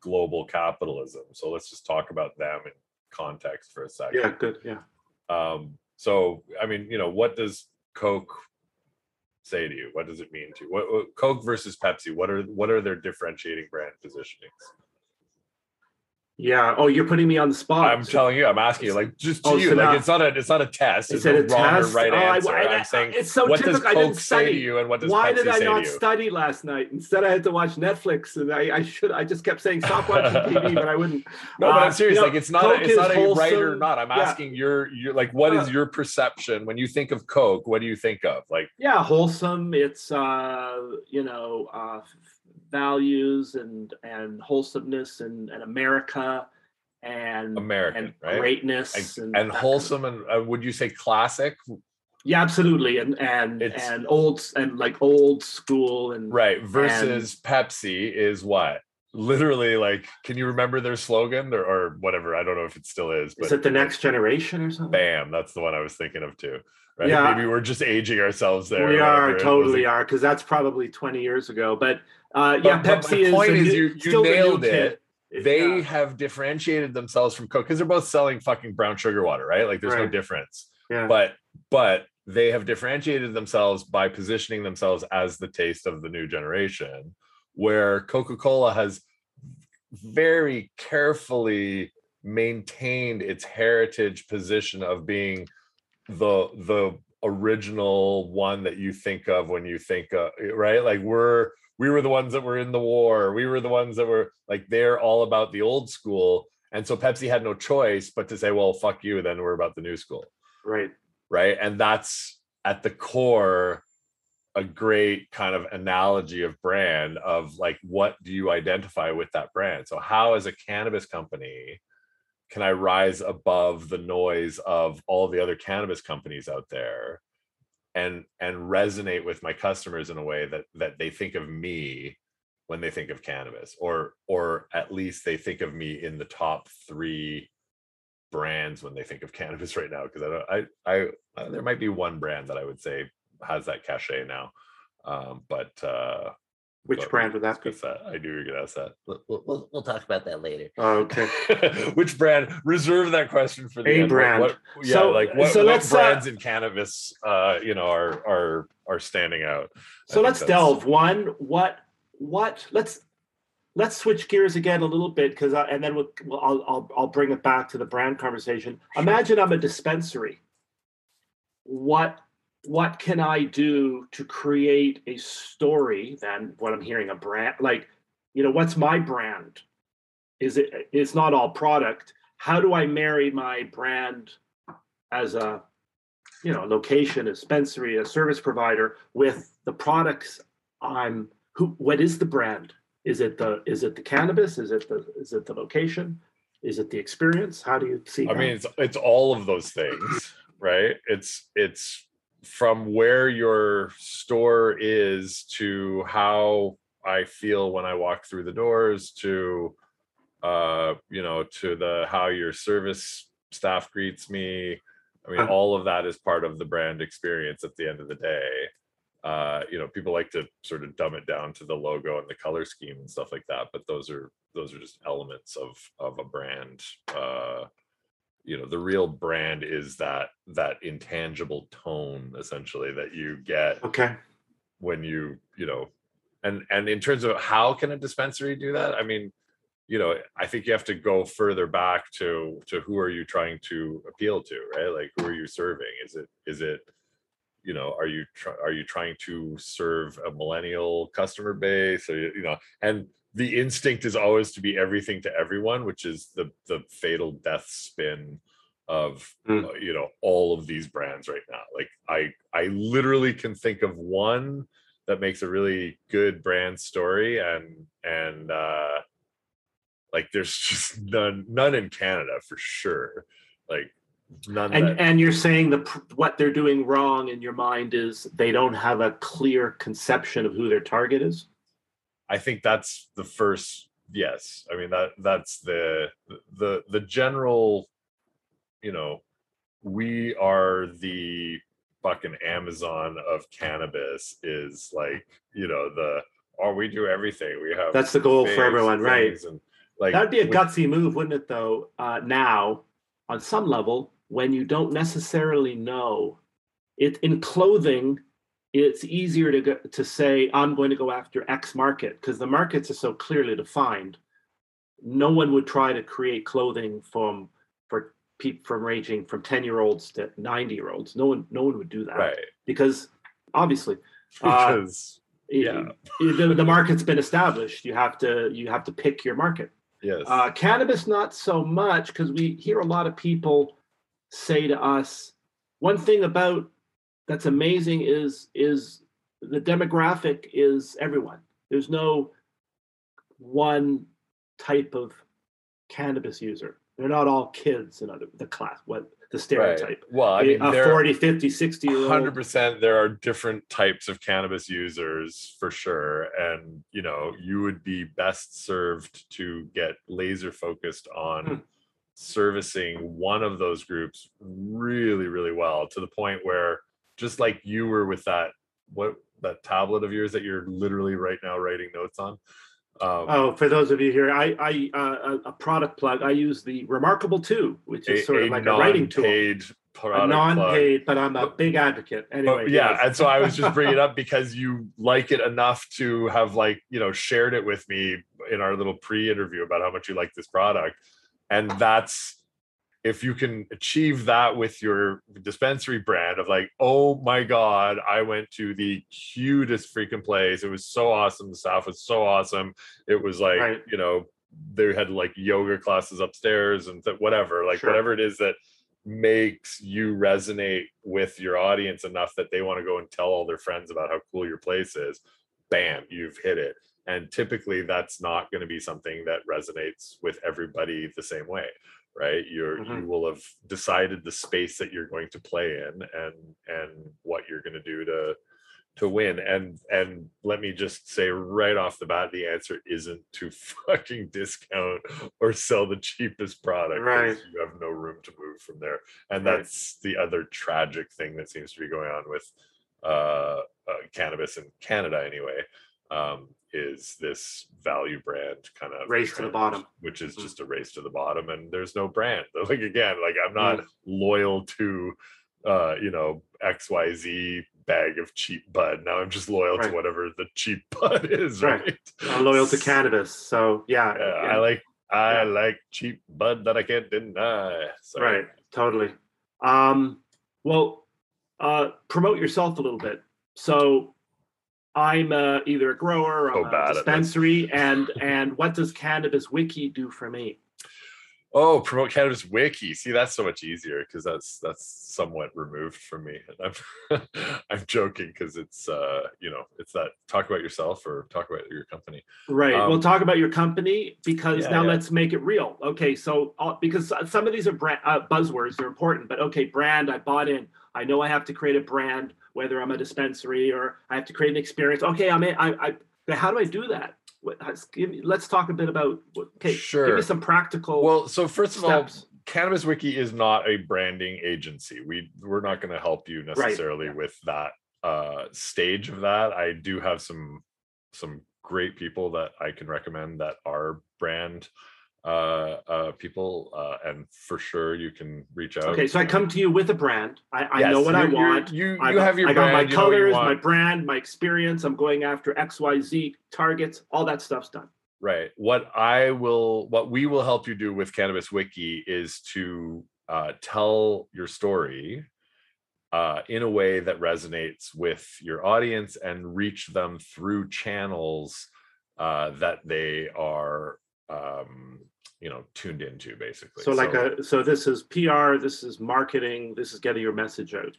Speaker 6: global capitalism. So let's just talk about them in context for a second.
Speaker 2: Yeah good yeah.
Speaker 6: Um, so I mean, you know, what does Coke say to you? What does it mean to you? What, what Coke versus Pepsi? What are what are their differentiating brand positionings?
Speaker 2: Yeah oh you're putting me on the spot
Speaker 6: I'm telling you, I'm asking you, like just to
Speaker 2: Oh,
Speaker 6: you,
Speaker 2: so
Speaker 6: like
Speaker 2: now-
Speaker 6: it's not a it's not a test.
Speaker 2: Is
Speaker 6: It's
Speaker 2: it
Speaker 6: no
Speaker 2: a
Speaker 6: wrong
Speaker 2: test?
Speaker 6: or right
Speaker 2: Oh,
Speaker 6: answer.
Speaker 2: I-
Speaker 6: I'm saying,
Speaker 2: it's so
Speaker 6: what does
Speaker 2: typical. I didn't
Speaker 6: Coke say to you, and what does
Speaker 2: why
Speaker 6: Pepsi
Speaker 2: did I not study last night? Instead, I had to watch Netflix, and I, I should. I just kept saying, "Stop watching [laughs] TV," but I wouldn't.
Speaker 6: No, but
Speaker 2: Uh,
Speaker 6: I'm serious.
Speaker 2: you know,
Speaker 6: like it's not
Speaker 2: Coke
Speaker 6: a, it's not a right or not. I'm
Speaker 2: Yeah.
Speaker 6: asking your your like what is
Speaker 2: Uh,
Speaker 6: your perception when you think of Coke? What do you think of? Like
Speaker 2: Yeah, wholesome. It's uh, you know uh, values and and wholesomeness and, and America and
Speaker 6: American,
Speaker 2: and
Speaker 6: right?
Speaker 2: greatness
Speaker 6: and,
Speaker 2: and,
Speaker 6: and wholesome and uh, would you say classic?
Speaker 2: Yeah, absolutely. And and
Speaker 6: It's-
Speaker 2: and old and like old school and
Speaker 6: Right. Versus Pepsi is what? Literally, like, can you remember their slogan or, or whatever? I don't know if it still is, but
Speaker 2: is it the next generation or something?
Speaker 6: bam, that's the one I was thinking of too. Right.
Speaker 2: Yeah.
Speaker 6: Maybe we're just aging ourselves there.
Speaker 2: we are totally are because that's probably 20 years ago. But uh, yeah,
Speaker 6: But- but
Speaker 2: Pepsi
Speaker 6: my
Speaker 2: is.
Speaker 6: point is you- you
Speaker 2: still the new
Speaker 6: nailed it. They
Speaker 2: Yeah.
Speaker 6: have differentiated themselves from Coke because they're both selling fucking brown sugar water, right? Like there's no difference.
Speaker 2: Yeah.
Speaker 6: But but they have differentiated themselves by positioning themselves as the taste of the new generation, where Coca-Cola has very carefully maintained its heritage position of being the the original one that you think of when you think of right like we're we were the ones that were in the war. We were the ones that were like they're all about the old school. And so pepsi had no choice but to say well fuck you then we're about the new school.
Speaker 2: Right.
Speaker 6: right? And that's at the core a great kind of analogy of brand of like what do you identify with that brand? So how as a cannabis company can i rise above the noise of all the other cannabis companies out there and and resonate with my customers in a way that that they think of me when they think of cannabis or or at least they think of me in the top 3 brands when they think of [laughs] cannabis right now because I don't I I uh, there might be one brand that I would say has that cachet now. Um, but uh
Speaker 2: Which
Speaker 6: but
Speaker 2: brand would that be?
Speaker 6: discuss that. I knew you were gonna ask that.
Speaker 7: We'll, we'll- we'll, we'll talk about that later.
Speaker 2: Oh, okay. [laughs]
Speaker 6: Which brand? Reserve that question for the
Speaker 2: A
Speaker 6: end.
Speaker 2: Brand.
Speaker 6: What, yeah,
Speaker 2: So-
Speaker 6: like what,
Speaker 2: so
Speaker 6: what
Speaker 2: let's, uh,
Speaker 6: brands in cannabis uh you know are are are standing out.
Speaker 2: So
Speaker 6: think
Speaker 2: let's delve. One, what, what? Let's let's switch gears again a little bit because, and then we'll, we'll I'll, I'll I'll bring it back to the brand conversation.
Speaker 6: Sure.
Speaker 2: Imagine I'm a dispensary. What what can I do to create a story? Then what I'm hearing a brand like, you know, what's my brand? Is it? It's not all product. How do I marry my brand as a, you know, location, a dispensary, a service provider with the products I'm. Who? What is the brand? Is it the? Is it the cannabis? Is it the? Is it the location? Is it the experience? How do you see?
Speaker 6: I
Speaker 2: that?
Speaker 6: mean, it's it's all of those things, right? It's it's from where your store is to how I feel when I walk through the doors to uh you know to the how your service staff greets me. I mean, all of that is part of the brand experience at the end of the day. Uh, you know, people like to sort of dumb it down to the logo and the color scheme and stuff like that, but those are those are just elements of of a brand. Uh you know the real brand is that that intangible tone essentially that you get
Speaker 2: okay.
Speaker 6: when you you know and and in terms of how can a dispensary do that? I mean you know i think you have to go further back to to who are you trying to appeal to right? Like who are you serving? Is it is it you know are you try, are you trying to serve a millennial customer base? Or you you know and the instinct is always to be everything to everyone which is the the fatal death spin of
Speaker 2: Mm.
Speaker 6: uh, you know all of these brands right now like i i literally can think of one that makes a really good brand story and and uh like there's [laughs] just none none in canada for sure like none
Speaker 2: And
Speaker 6: that,
Speaker 2: and you're saying the what they're doing wrong in your mind is they don't have a clear conception of who their target is.
Speaker 6: I think that's the first yes. I mean that that's the the the general you know we are the fucking Amazon of cannabis is like, you know, the oh we do everything. We have
Speaker 2: That's the goal for everyone, right?
Speaker 6: And like
Speaker 2: That'd be a
Speaker 6: we-
Speaker 2: gutsy move, wouldn't it? Though uh, now, on some level, when you don't necessarily know it in clothing, it's easier to go, to say I'm going to go after X market because the markets are so clearly defined. No one would try to create clothing from for people from ranging from ten year olds to ninety year olds. No one, no one would do that
Speaker 6: right.
Speaker 2: because obviously [laughs] uh,
Speaker 6: Because
Speaker 2: it-
Speaker 6: Yeah.
Speaker 2: it- the, the market's been established. You have to you have to pick your market.
Speaker 6: yes.
Speaker 2: Uh, cannabis, not so much, because we hear a lot of people say to us, one thing about that's amazing is is the demographic is everyone. There's no one type of cannabis user. They're not all kids in other the class, what the
Speaker 6: right.
Speaker 2: stereotype.
Speaker 6: Well, I mean
Speaker 2: a
Speaker 6: there
Speaker 2: 40, 50, 60
Speaker 6: 100% there are different types of cannabis users for sure and you know you would be best served to get laser focused on
Speaker 2: Hmm.
Speaker 6: servicing one of those groups really really well to the point where just like you were with that what that tablet of yours that you're literally right now writing notes on um,
Speaker 2: Oh, for those of you here, I, I uh, a a product plug. I use the Remarkable Two, which is sort of like a writing tool.
Speaker 6: non-paid
Speaker 2: a
Speaker 6: product plug.
Speaker 2: non-paid, but I'm a big advocate. Anyway,
Speaker 6: But yeah,
Speaker 2: yes.
Speaker 6: and so I was just bringing it up [laughs] because you like it enough to have like you know shared it with me in our little pre-interview about how much you like this product, and that's if you can achieve that with your dispensary brand of like, oh my god, I went to the cutest freaking place. It was so awesome. The staff was so awesome. It was like
Speaker 2: Right.
Speaker 6: you know they had like yoga classes upstairs and th- whatever, like
Speaker 2: Sure.
Speaker 6: whatever it is that makes you resonate with your audience enough that they want to go and tell all their friends about how cool your place is bam you've hit it and typically that's not going to be something that resonates with everybody the same way right you're you
Speaker 2: Mhm.
Speaker 6: will have decided the space that you're going to play in and and what you're going to do to to win and and let me just say right off the bat the answer isn't to [laughs] fucking discount or sell the cheapest product
Speaker 2: Right.
Speaker 6: you have no room to move from there and
Speaker 2: Right.
Speaker 6: that's the other tragic thing that seems to be going on with uh, uh cannabis in canada anyway um is this value brand kind of
Speaker 2: Race to the bottom.
Speaker 6: which is
Speaker 2: Mhm.
Speaker 6: just a race to the bottom and there's no brand [laughs] like again like i'm not loyal to uh you know xyz bag of cheap bud now i'm just loyal
Speaker 2: Right.
Speaker 6: to whatever the cheap [laughs] bud is
Speaker 2: Right.
Speaker 6: right,
Speaker 2: I'm loyal to [laughs] cannabis. So yeah,
Speaker 6: Yeah,
Speaker 2: yeah,
Speaker 6: i like i
Speaker 2: Yeah.
Speaker 6: like cheap bud that i can't deny so
Speaker 2: right, totally. Um, well, uh, promote yourself a little bit. So I'm uh, either a grower or a dispensary, and and what does Cannabis Wiki do for me?
Speaker 6: Oh, promote cannabis wiki. See, that's so much easier because that's that's somewhat removed from me. And [laughs] I'm I'm joking because it's uh you know it's that talk about yourself or talk about your company.
Speaker 2: Right.
Speaker 6: Um,
Speaker 2: we'll talk about your company because
Speaker 6: yeah,
Speaker 2: now
Speaker 6: yeah.
Speaker 2: let's make it real. Okay. So uh, because some of these are brand uh, buzzwords, they're important. But okay, brand. I bought in. I know I have to create a brand, whether I'm a dispensary or I have to create an experience. Okay, I'm in. I. I but how do I do that? What, has- give me, let's talk a bit about. Okay. Give me some practical.
Speaker 6: Well, so first of
Speaker 2: steps.
Speaker 6: all, Cannabis Wiki is not a branding agency. We we're not going to help you necessarily
Speaker 2: yeah.
Speaker 6: with that uh stage of that. I do have some some great people that I can recommend that are brand uh uh people uh and for sure you can reach out.
Speaker 2: okay. So I come to you with a brand. I, I
Speaker 6: Yes,
Speaker 2: know what I want.
Speaker 6: You
Speaker 2: I
Speaker 6: you have your
Speaker 2: I got
Speaker 6: brand,
Speaker 2: my
Speaker 6: what you
Speaker 2: colors, my brand, my experience. I'm going after X, Y, Z targets. All that stuff's done.
Speaker 6: Right. What I will, what we will help you do with Cannabis Wiki is to uh, tell your story uh, in a way that resonates with your audience and reach them through channels uh, that they are, um, you know, tuned into, basically.
Speaker 2: So like a so this is PR, this is marketing, this is getting your message out.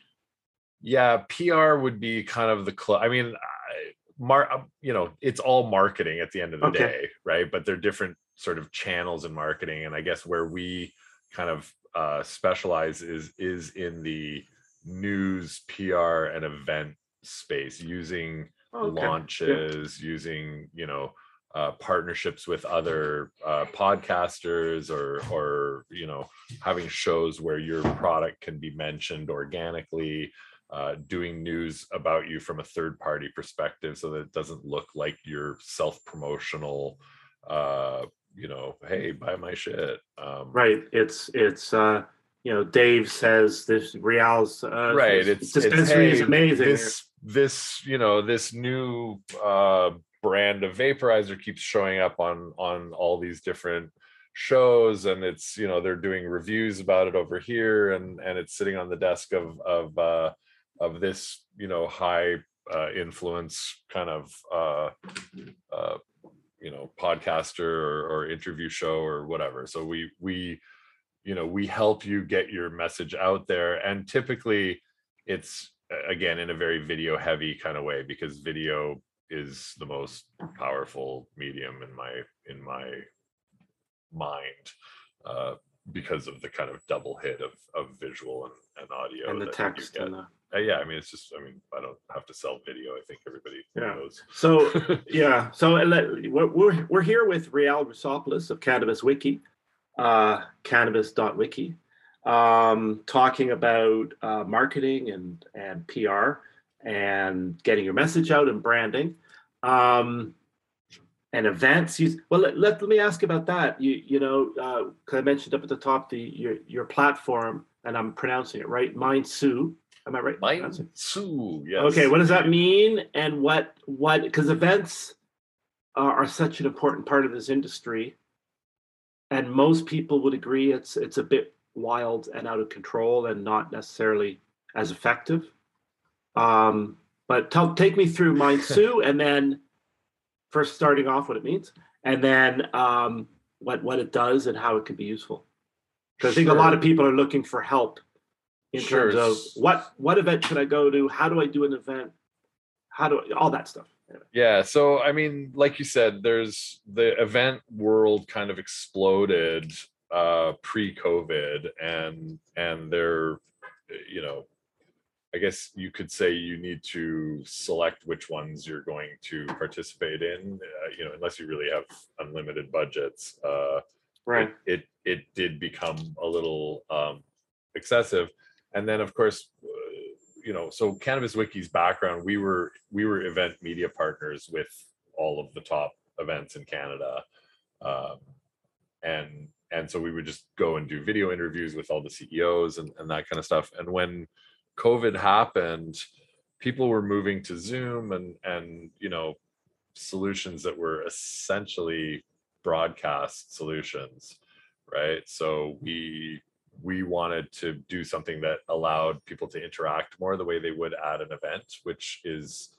Speaker 6: yeah pr would be kind of the cl- i mean I, mar uh, you know it's all marketing at the end of the
Speaker 2: Okay.
Speaker 6: day right but they're different sort of channels in marketing and i guess where we kind of uh specialize is is in the news pr and event space using
Speaker 2: Okay.
Speaker 6: launches using you know uh, partnerships with other uh, podcasters or or you know having shows where your product can be mentioned organically uh, doing news about you from a third party perspective so that it doesn't look like you're self promotional uh you know hey buy my shit um
Speaker 2: Right. It's it's uh you know, Dave says this Real's uh
Speaker 6: right
Speaker 2: this
Speaker 6: it's, it's
Speaker 2: dispensary is amazing.
Speaker 6: this this you know this new uh brand of vaporizer keeps showing up on on all these different shows and it's you know they're doing reviews about it over here and and it's sitting on the desk of of uh of this you know high uh influence kind of uh uh you know podcaster or, or interview show or whatever. So we we you know we help you get your message out there and typically it's again in a very video heavy kind of way because video is the most powerful medium in my in my mind uh because of the kind of double hit of of visual and, and audio
Speaker 2: and the text and the
Speaker 6: Uh, yeah i mean it's just i mean i don't have to sell video. I think everybody
Speaker 2: Yeah.
Speaker 6: knows.
Speaker 2: So [laughs] yeah so we're, we're we're here with Real Rusopoulos of Cannabis Wiki, uh, cannabis.wiki, um, talking about uh, marketing and and PR and getting your message out and branding, um, and events. You, well, let, let, let me ask about that. You you know, uh, I mentioned up at the top the your your platform, and I'm pronouncing it right, Mientzu. Am I right?
Speaker 6: too yes
Speaker 2: Okay, what does that mean? And what what because events are, are such an important part of this industry, and most people would agree it's it's a bit wild and out of control and not necessarily as effective. Um, but tell, take me through Mind [laughs] Sue, and then first starting off what it means, and then um, what what it does and how it can be useful. Because I think a lot of people are looking for help in
Speaker 6: Sure.
Speaker 2: terms of what what event should I go to? How do I do an event? How do I, all that stuff?
Speaker 6: Yeah, so I mean, like you said, there's the event world kind of exploded uh pre-COVID and and they're you know, I guess you could say you need to select which ones you're going to participate in, uh, you know, unless you really have unlimited budgets. Uh
Speaker 2: Right.
Speaker 6: it, it it did become a little um excessive and then of course uh, you know so cannabis wiki's background we were we were event media partners with all of the top events in canada um and and so we would just go and do video interviews with all the ceos and, and that kind of stuff and when covid happened people were moving to zoom and and you know solutions that were essentially broadcast solutions right? So we we wanted to do something that allowed people to interact more the way they would at an event, which is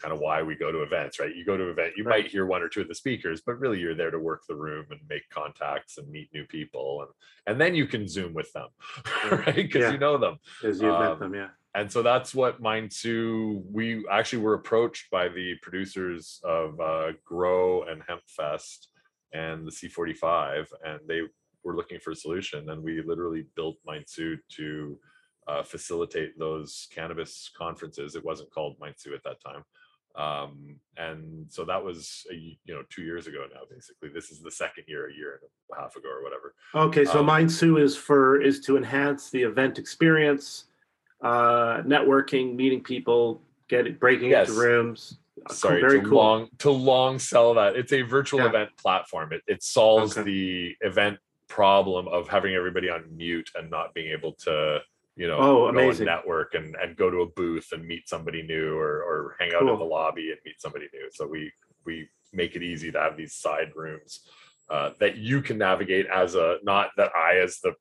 Speaker 6: kind of why we go to events, right? You go to an event, you
Speaker 2: Right.
Speaker 6: might hear one or two of the speakers, but really you're there to work the room and make contacts and meet new people, and and then you can zoom with them, [laughs] right? Because
Speaker 2: Yeah.
Speaker 6: you know them.
Speaker 2: As you've met
Speaker 6: Um,
Speaker 2: them, yeah.
Speaker 6: and so that's what Mientzu. We actually were approached by the producers of uh, Grow and Hemp Fest and the C45, and they were looking for a solution. And we literally built Mientzu to uh, facilitate those cannabis conferences. It wasn't called Mientzu at that time. Um, and so that was a, you know two years ago now. Basically, this is the second year, a year and a half ago, or whatever.
Speaker 2: Okay, so
Speaker 6: um,
Speaker 2: Mientzu is for is to enhance the event experience, uh, networking, meeting people, getting breaking
Speaker 6: Yes.
Speaker 2: into rooms. Uh,
Speaker 6: sorry
Speaker 2: very
Speaker 6: to
Speaker 2: cool.
Speaker 6: long to long sell that it's a virtual
Speaker 2: Yeah.
Speaker 6: event platform it, it solves
Speaker 2: Okay.
Speaker 6: the event problem of having everybody on mute and not being able to you know
Speaker 2: Oh,
Speaker 6: go and
Speaker 2: amazing.
Speaker 6: network and, and go to a booth and meet somebody new or, or hang out in the lobby and meet somebody new so we we make it easy to have these side rooms uh, that you can navigate as a not that i as the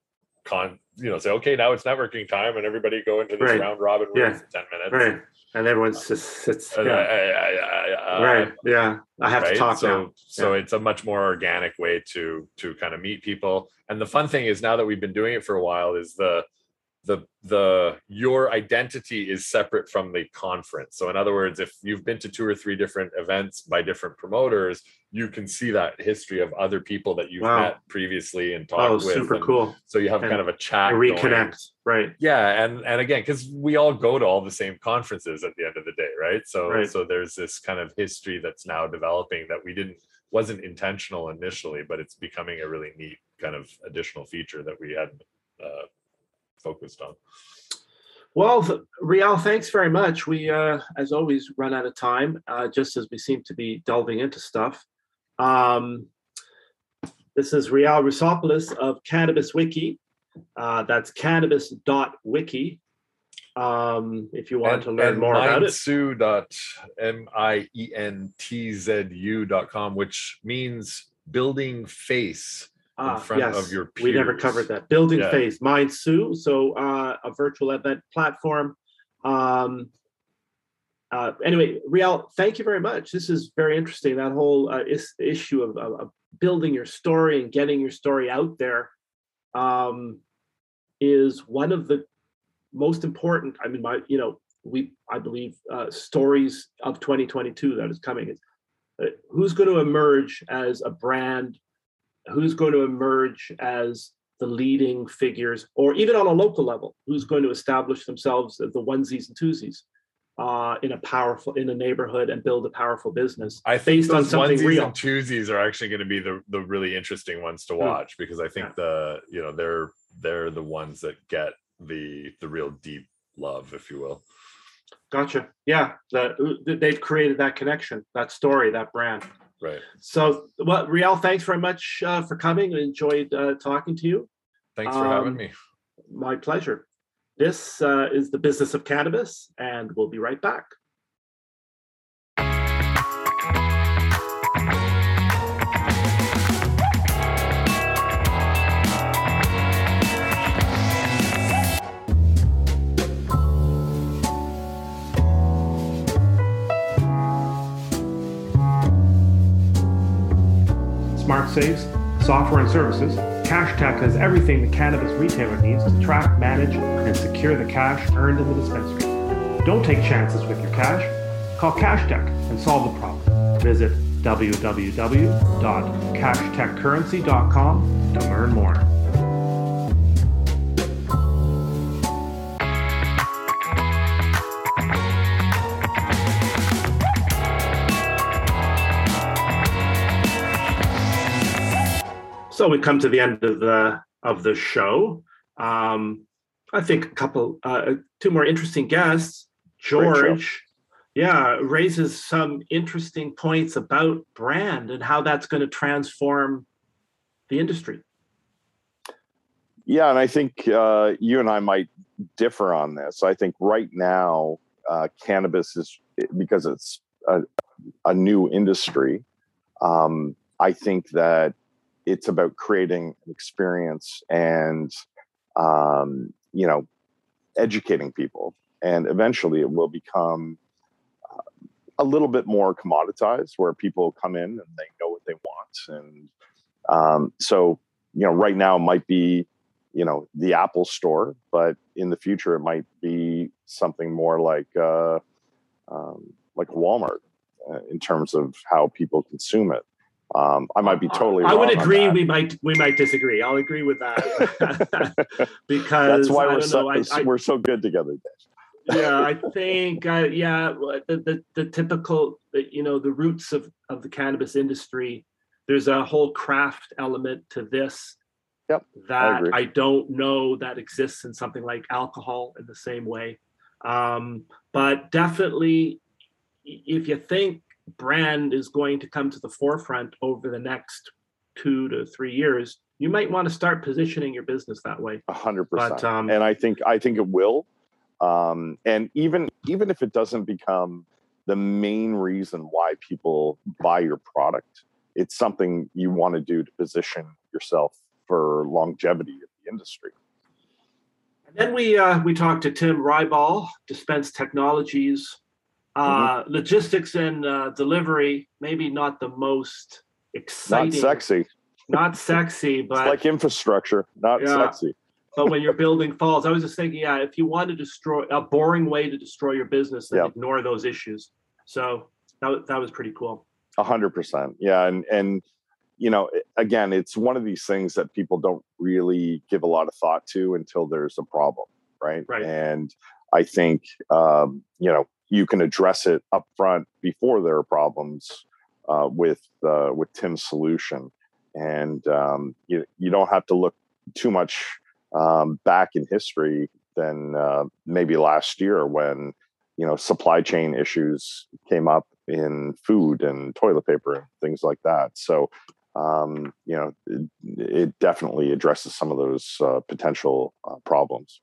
Speaker 6: con you know say okay now it's networking time and everybody go into this
Speaker 2: Right.
Speaker 6: round robin room
Speaker 2: Yeah.
Speaker 6: for 10 minutes
Speaker 2: Right, and everyone's just sits. Yeah.
Speaker 6: I- I-
Speaker 2: right. Yeah, I have to talk
Speaker 6: so
Speaker 2: now.
Speaker 6: so it's a much more organic way to to kind of meet people and the fun thing is now that we've been doing it for a while is the the the your identity is separate from the conference so in other words if you've been to two or three different events by different promoters you can see that history of other people that you've
Speaker 2: Wow.
Speaker 6: met previously and talked
Speaker 2: Oh,
Speaker 6: with
Speaker 2: super
Speaker 6: and
Speaker 2: cool.
Speaker 6: so you have
Speaker 2: And
Speaker 6: kind of a chat
Speaker 2: And
Speaker 6: going.
Speaker 2: reconnect. Right.
Speaker 6: Yeah, and and again, because we all go to all the same conferences at the end of the day, right? So
Speaker 2: Right.
Speaker 6: so there's this kind of history that's now developing that we didn't wasn't intentional initially, but it's becoming a really neat kind of additional feature that we hadn't uh, focused on.
Speaker 2: Well, Rial, thanks very much. We, uh, as always, run out of time, uh, just as we seem to be delving into stuff. Um, this is Rial Rusopoulos of Cannabis Wiki. Uh, that's cannabis.wiki. Um, if you want to learn more about it.
Speaker 6: Mientzu dot M I E N T Z U dot com, which means building face.
Speaker 2: Ah,
Speaker 6: front of your
Speaker 2: We never covered that. Building
Speaker 6: Yeah.
Speaker 2: Phase, Mientzu. So uh, a virtual event platform. Um, uh, anyway, Riel, thank you very much. This is very interesting. That whole uh, is, issue of, of, of building your story and getting your story out there um, is one of the most important. I mean, my you know we I believe uh, stories of 2022 that is coming is uh, who's going to emerge as a brand who's going to emerge as the leading figures, or even on a local level, who's going to establish themselves as the onesies and twosies uh, in a powerful in a neighborhood and build a powerful business
Speaker 6: I think
Speaker 2: based on something
Speaker 6: onesies
Speaker 2: real.
Speaker 6: and twosies are actually going to be the the really interesting ones to
Speaker 2: Hmm.
Speaker 6: watch because I think the you know they're they're the ones that get the the real deep love, if you will.
Speaker 2: Gotcha. Yeah, the, they've created that connection, that story, that brand.
Speaker 6: Right.
Speaker 2: So, well, Riel, thanks very much uh, for coming. I enjoyed uh, talking to you.
Speaker 6: Thanks for having
Speaker 2: Um,
Speaker 6: me.
Speaker 2: My pleasure. This uh, is the business of cannabis, and we'll be right back. Smart safes, software and services, Cash Tech has everything the cannabis retailer needs to track, manage, and secure the cash earned in the dispensary. Don't take chances with your cash. Call Cash Tech and solve the problem. Visit www.cashtechcurrency.com to learn more. So we come to the end of the of the show. Um, I think a couple, uh, two more interesting guests. George, yeah, raises some interesting points about brand and how that's going to transform the industry.
Speaker 5: Yeah, and I think uh, you and I might differ on this. I think right now, uh, cannabis is because it's a, a new industry. Um, I think that it's about creating an experience and um, you know, educating people, and eventually it will become uh, a little bit more commoditized, where people come in and they know what they want, and um, so you know, right now it might be you know the Apple Store, but in the future it might be something more like uh, um, like Walmart uh, in terms of how people consume it. Um, I might be totally.
Speaker 2: I would agree. We might we might disagree. I'll agree with that [laughs] because
Speaker 5: That's why
Speaker 2: I
Speaker 5: we're so.
Speaker 2: I, I,
Speaker 5: we're so good together,
Speaker 2: yeah, I think uh, yeah, the, the the typical you know the roots of of the cannabis industry. There's a whole craft element to this
Speaker 5: Yep,
Speaker 2: that
Speaker 5: agree.
Speaker 2: I, don't know that exists in something like alcohol in the same way. Um, but definitely, if you think brand is going to come to the forefront over the next two to three years, you might want to start positioning your business that way.
Speaker 5: A hundred percent.
Speaker 2: um,
Speaker 5: And I think I think it will. Um, and even even if it doesn't become the main reason why people buy your product, it's something you want to do to position yourself for longevity in the industry.
Speaker 2: And then we uh, we talked to Tim Ryball, Dispense Technologies, uh,
Speaker 5: Mm-hmm.
Speaker 2: logistics and uh, delivery. Maybe not the most exciting,
Speaker 5: Not sexy.
Speaker 2: not [laughs] sexy,
Speaker 5: It's
Speaker 2: but
Speaker 5: like infrastructure, not
Speaker 2: Yeah.
Speaker 5: sexy.
Speaker 2: but when you're building falls, I was just thinking, yeah, if you want to destroy a boring way to destroy your business, then
Speaker 5: Yeah.
Speaker 2: ignore those issues. So that that was pretty cool.
Speaker 5: A hundred percent. Yeah. And, and, you know, again, it's one of these things that people don't really give a lot of thought to until there's a problem. Right.
Speaker 2: Right.
Speaker 5: And I think, um, you know, you can address it up front before there are problems uh, with, uh, with Tim's solution. And um, you, you don't have to look too much um, back in history than uh, maybe last year when, you know, supply chain issues came up in food and toilet paper and things like that. So, um, you know, it, it definitely addresses some of those uh, potential uh, problems.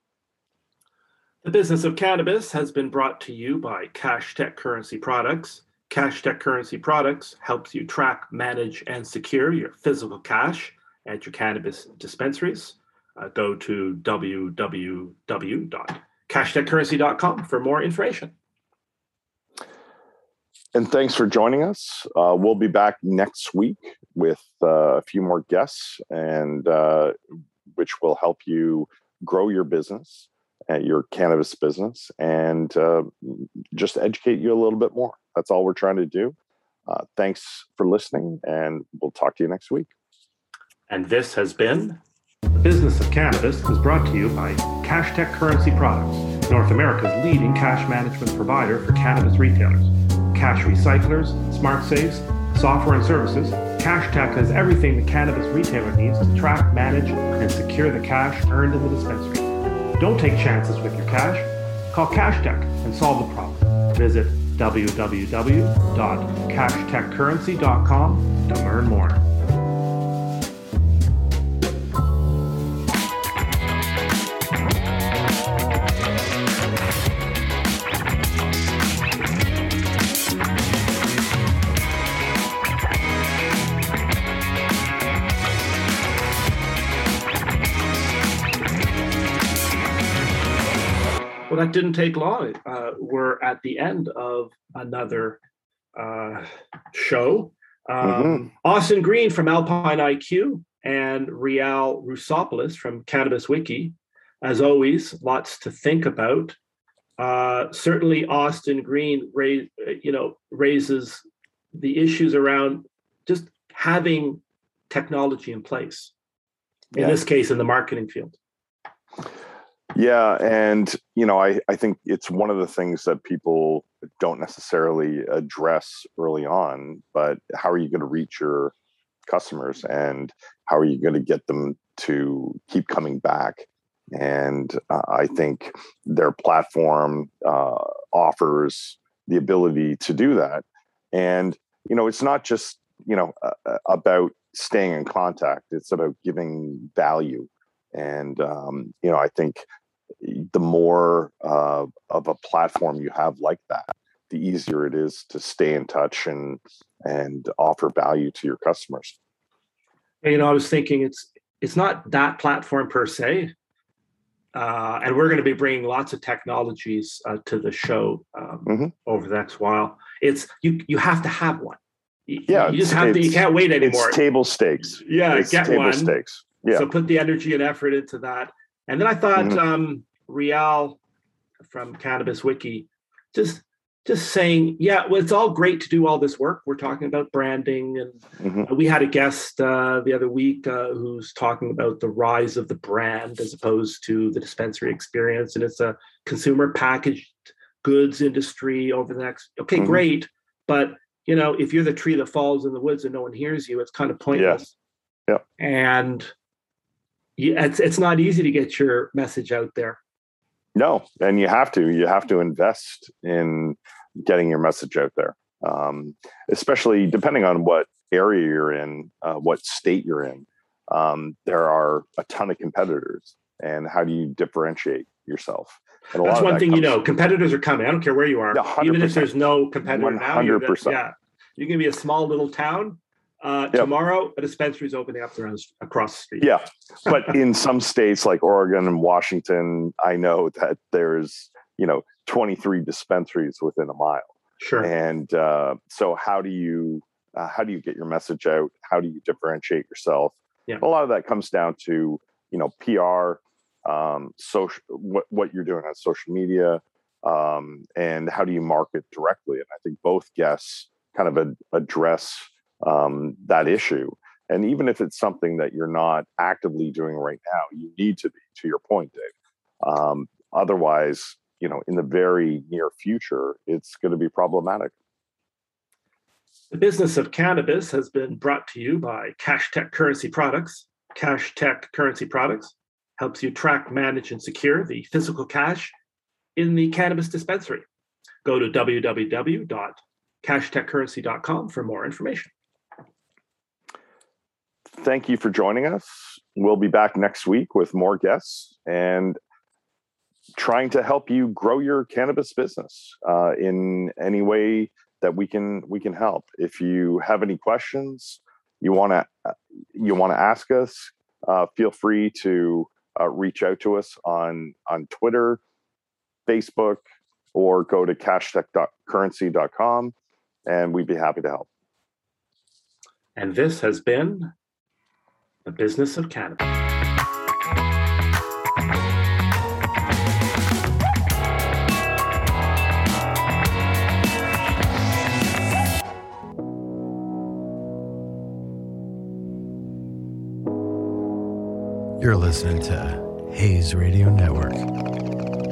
Speaker 2: The business of cannabis has been brought to you by Cash Tech Currency Products. Cash Tech Currency Products helps you track, manage, and secure your physical cash at your cannabis dispensaries. Uh, go to www.cashtechcurrency.com for more information.
Speaker 5: And thanks for joining us. Uh, we'll be back next week with uh, a few more guests, and uh, which will help you grow your business, your cannabis business, and uh, just educate you a little bit more. That's all we're trying to do. Uh, thanks for listening, and we'll talk to you next week.
Speaker 2: And this has been The Business of Cannabis is brought to you by Cash Tech Currency Products, North America's leading cash management provider for cannabis retailers. Cash recyclers, smart safes, software and services, Cash Tech has everything the cannabis retailer needs to track, manage, and secure the cash earned in the dispensary. Don't take chances with your cash. Call Cash Tech and solve the problem. Visit www.cashtechcurrency.com to learn more. That didn't take long. Uh, we're at the end of another uh, show. Um, Austin Green from Alpine IQ and Rial Rusopoulos from Cannabis Wiki. As always, lots to think about. Uh, certainly, Austin Green, raise, you know, raises the issues around just having technology in place. In this case, in the marketing field.
Speaker 5: Yeah, and you know, I I think it's one of the things that people don't necessarily address early on. But how are you going to reach your customers, and how are you going to get them to keep coming back? And uh, I think their platform uh, offers the ability to do that. And you know, it's not just you know uh, about staying in contact; it's about giving value. And um, you know, I think the more uh, of a platform you have like that, the easier it is to stay in touch and and offer value to your customers.
Speaker 2: you know i was thinking it's it's not that platform per se uh, and we're going to be bringing lots of technologies uh, to the show um,
Speaker 5: Mhm.
Speaker 2: over the next while. It's you you have to have one. You,
Speaker 5: Yeah,
Speaker 2: you just have to. You can't wait anymore.
Speaker 5: It's table stakes.
Speaker 2: yeah,
Speaker 5: it's
Speaker 2: get
Speaker 5: table
Speaker 2: one.
Speaker 5: stakes. Yeah.
Speaker 2: So put the energy and effort into that. And then I thought
Speaker 5: Mhm.
Speaker 2: um, Rial from Cannabis Wiki just just saying, yeah, well, it's all great to do all this work. We're talking about branding, and
Speaker 5: Mhm.
Speaker 2: we had a guest uh, the other week uh, who's talking about the rise of the brand as opposed to the dispensary experience, and it's a consumer packaged goods industry over the next. Okay,
Speaker 5: Mhm.
Speaker 2: great, but you know, if you're the tree that falls in the woods and no one hears you, it's kind of pointless.
Speaker 5: Yep.
Speaker 2: And yeah, it's it's not easy to get your message out there.
Speaker 5: No, and you have to. You have to invest in getting your message out there, um, especially depending on what area you're in, uh, what state you're in. Um, there are a ton of competitors, and how do you differentiate yourself? And
Speaker 2: That's one
Speaker 5: that
Speaker 2: thing you know. Competitors are coming. I don't care where you are. Even if there's no competitor now, you're the-
Speaker 5: 100%.
Speaker 2: yeah, you can be a small little town. Uh,
Speaker 5: Yep.
Speaker 2: Tomorrow, a dispensary is opening up around across the street.
Speaker 5: Yeah, but in some states like Oregon and Washington, I know that there's you know 23 dispensaries within a mile.
Speaker 2: sure.
Speaker 5: and uh, so how do you uh, how do you get your message out how do you differentiate yourself
Speaker 2: Yeah.
Speaker 5: a lot of that comes down to you know pr um, social what, what you're doing on social media um, and how do you market directly and i think both guests kind of ad- address um, that issue and even if it's something that you're not actively doing right now you need to be to your point dave um, otherwise you know in the very near future it's going to be problematic
Speaker 2: The business of cannabis has been brought to you by Cash Tech Currency Products. Cash Tech Currency Products helps you track, manage, and secure the physical cash in the cannabis dispensary. Go to www.cashtechcurrency.com for more information.
Speaker 5: Thank you for joining us. We'll be back next week with more guests and trying to help you grow your cannabis business uh, in any way that we can we can help. If you have any questions you want to you want to ask us uh, feel free to uh, reach out to us on on twitter facebook or go to cashtech.currency.com and we'd be happy to help.
Speaker 2: And this has been the business of cannabis.
Speaker 1: You're listening to Hayes Radio Network,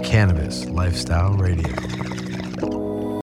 Speaker 1: Cannabis Lifestyle Radio.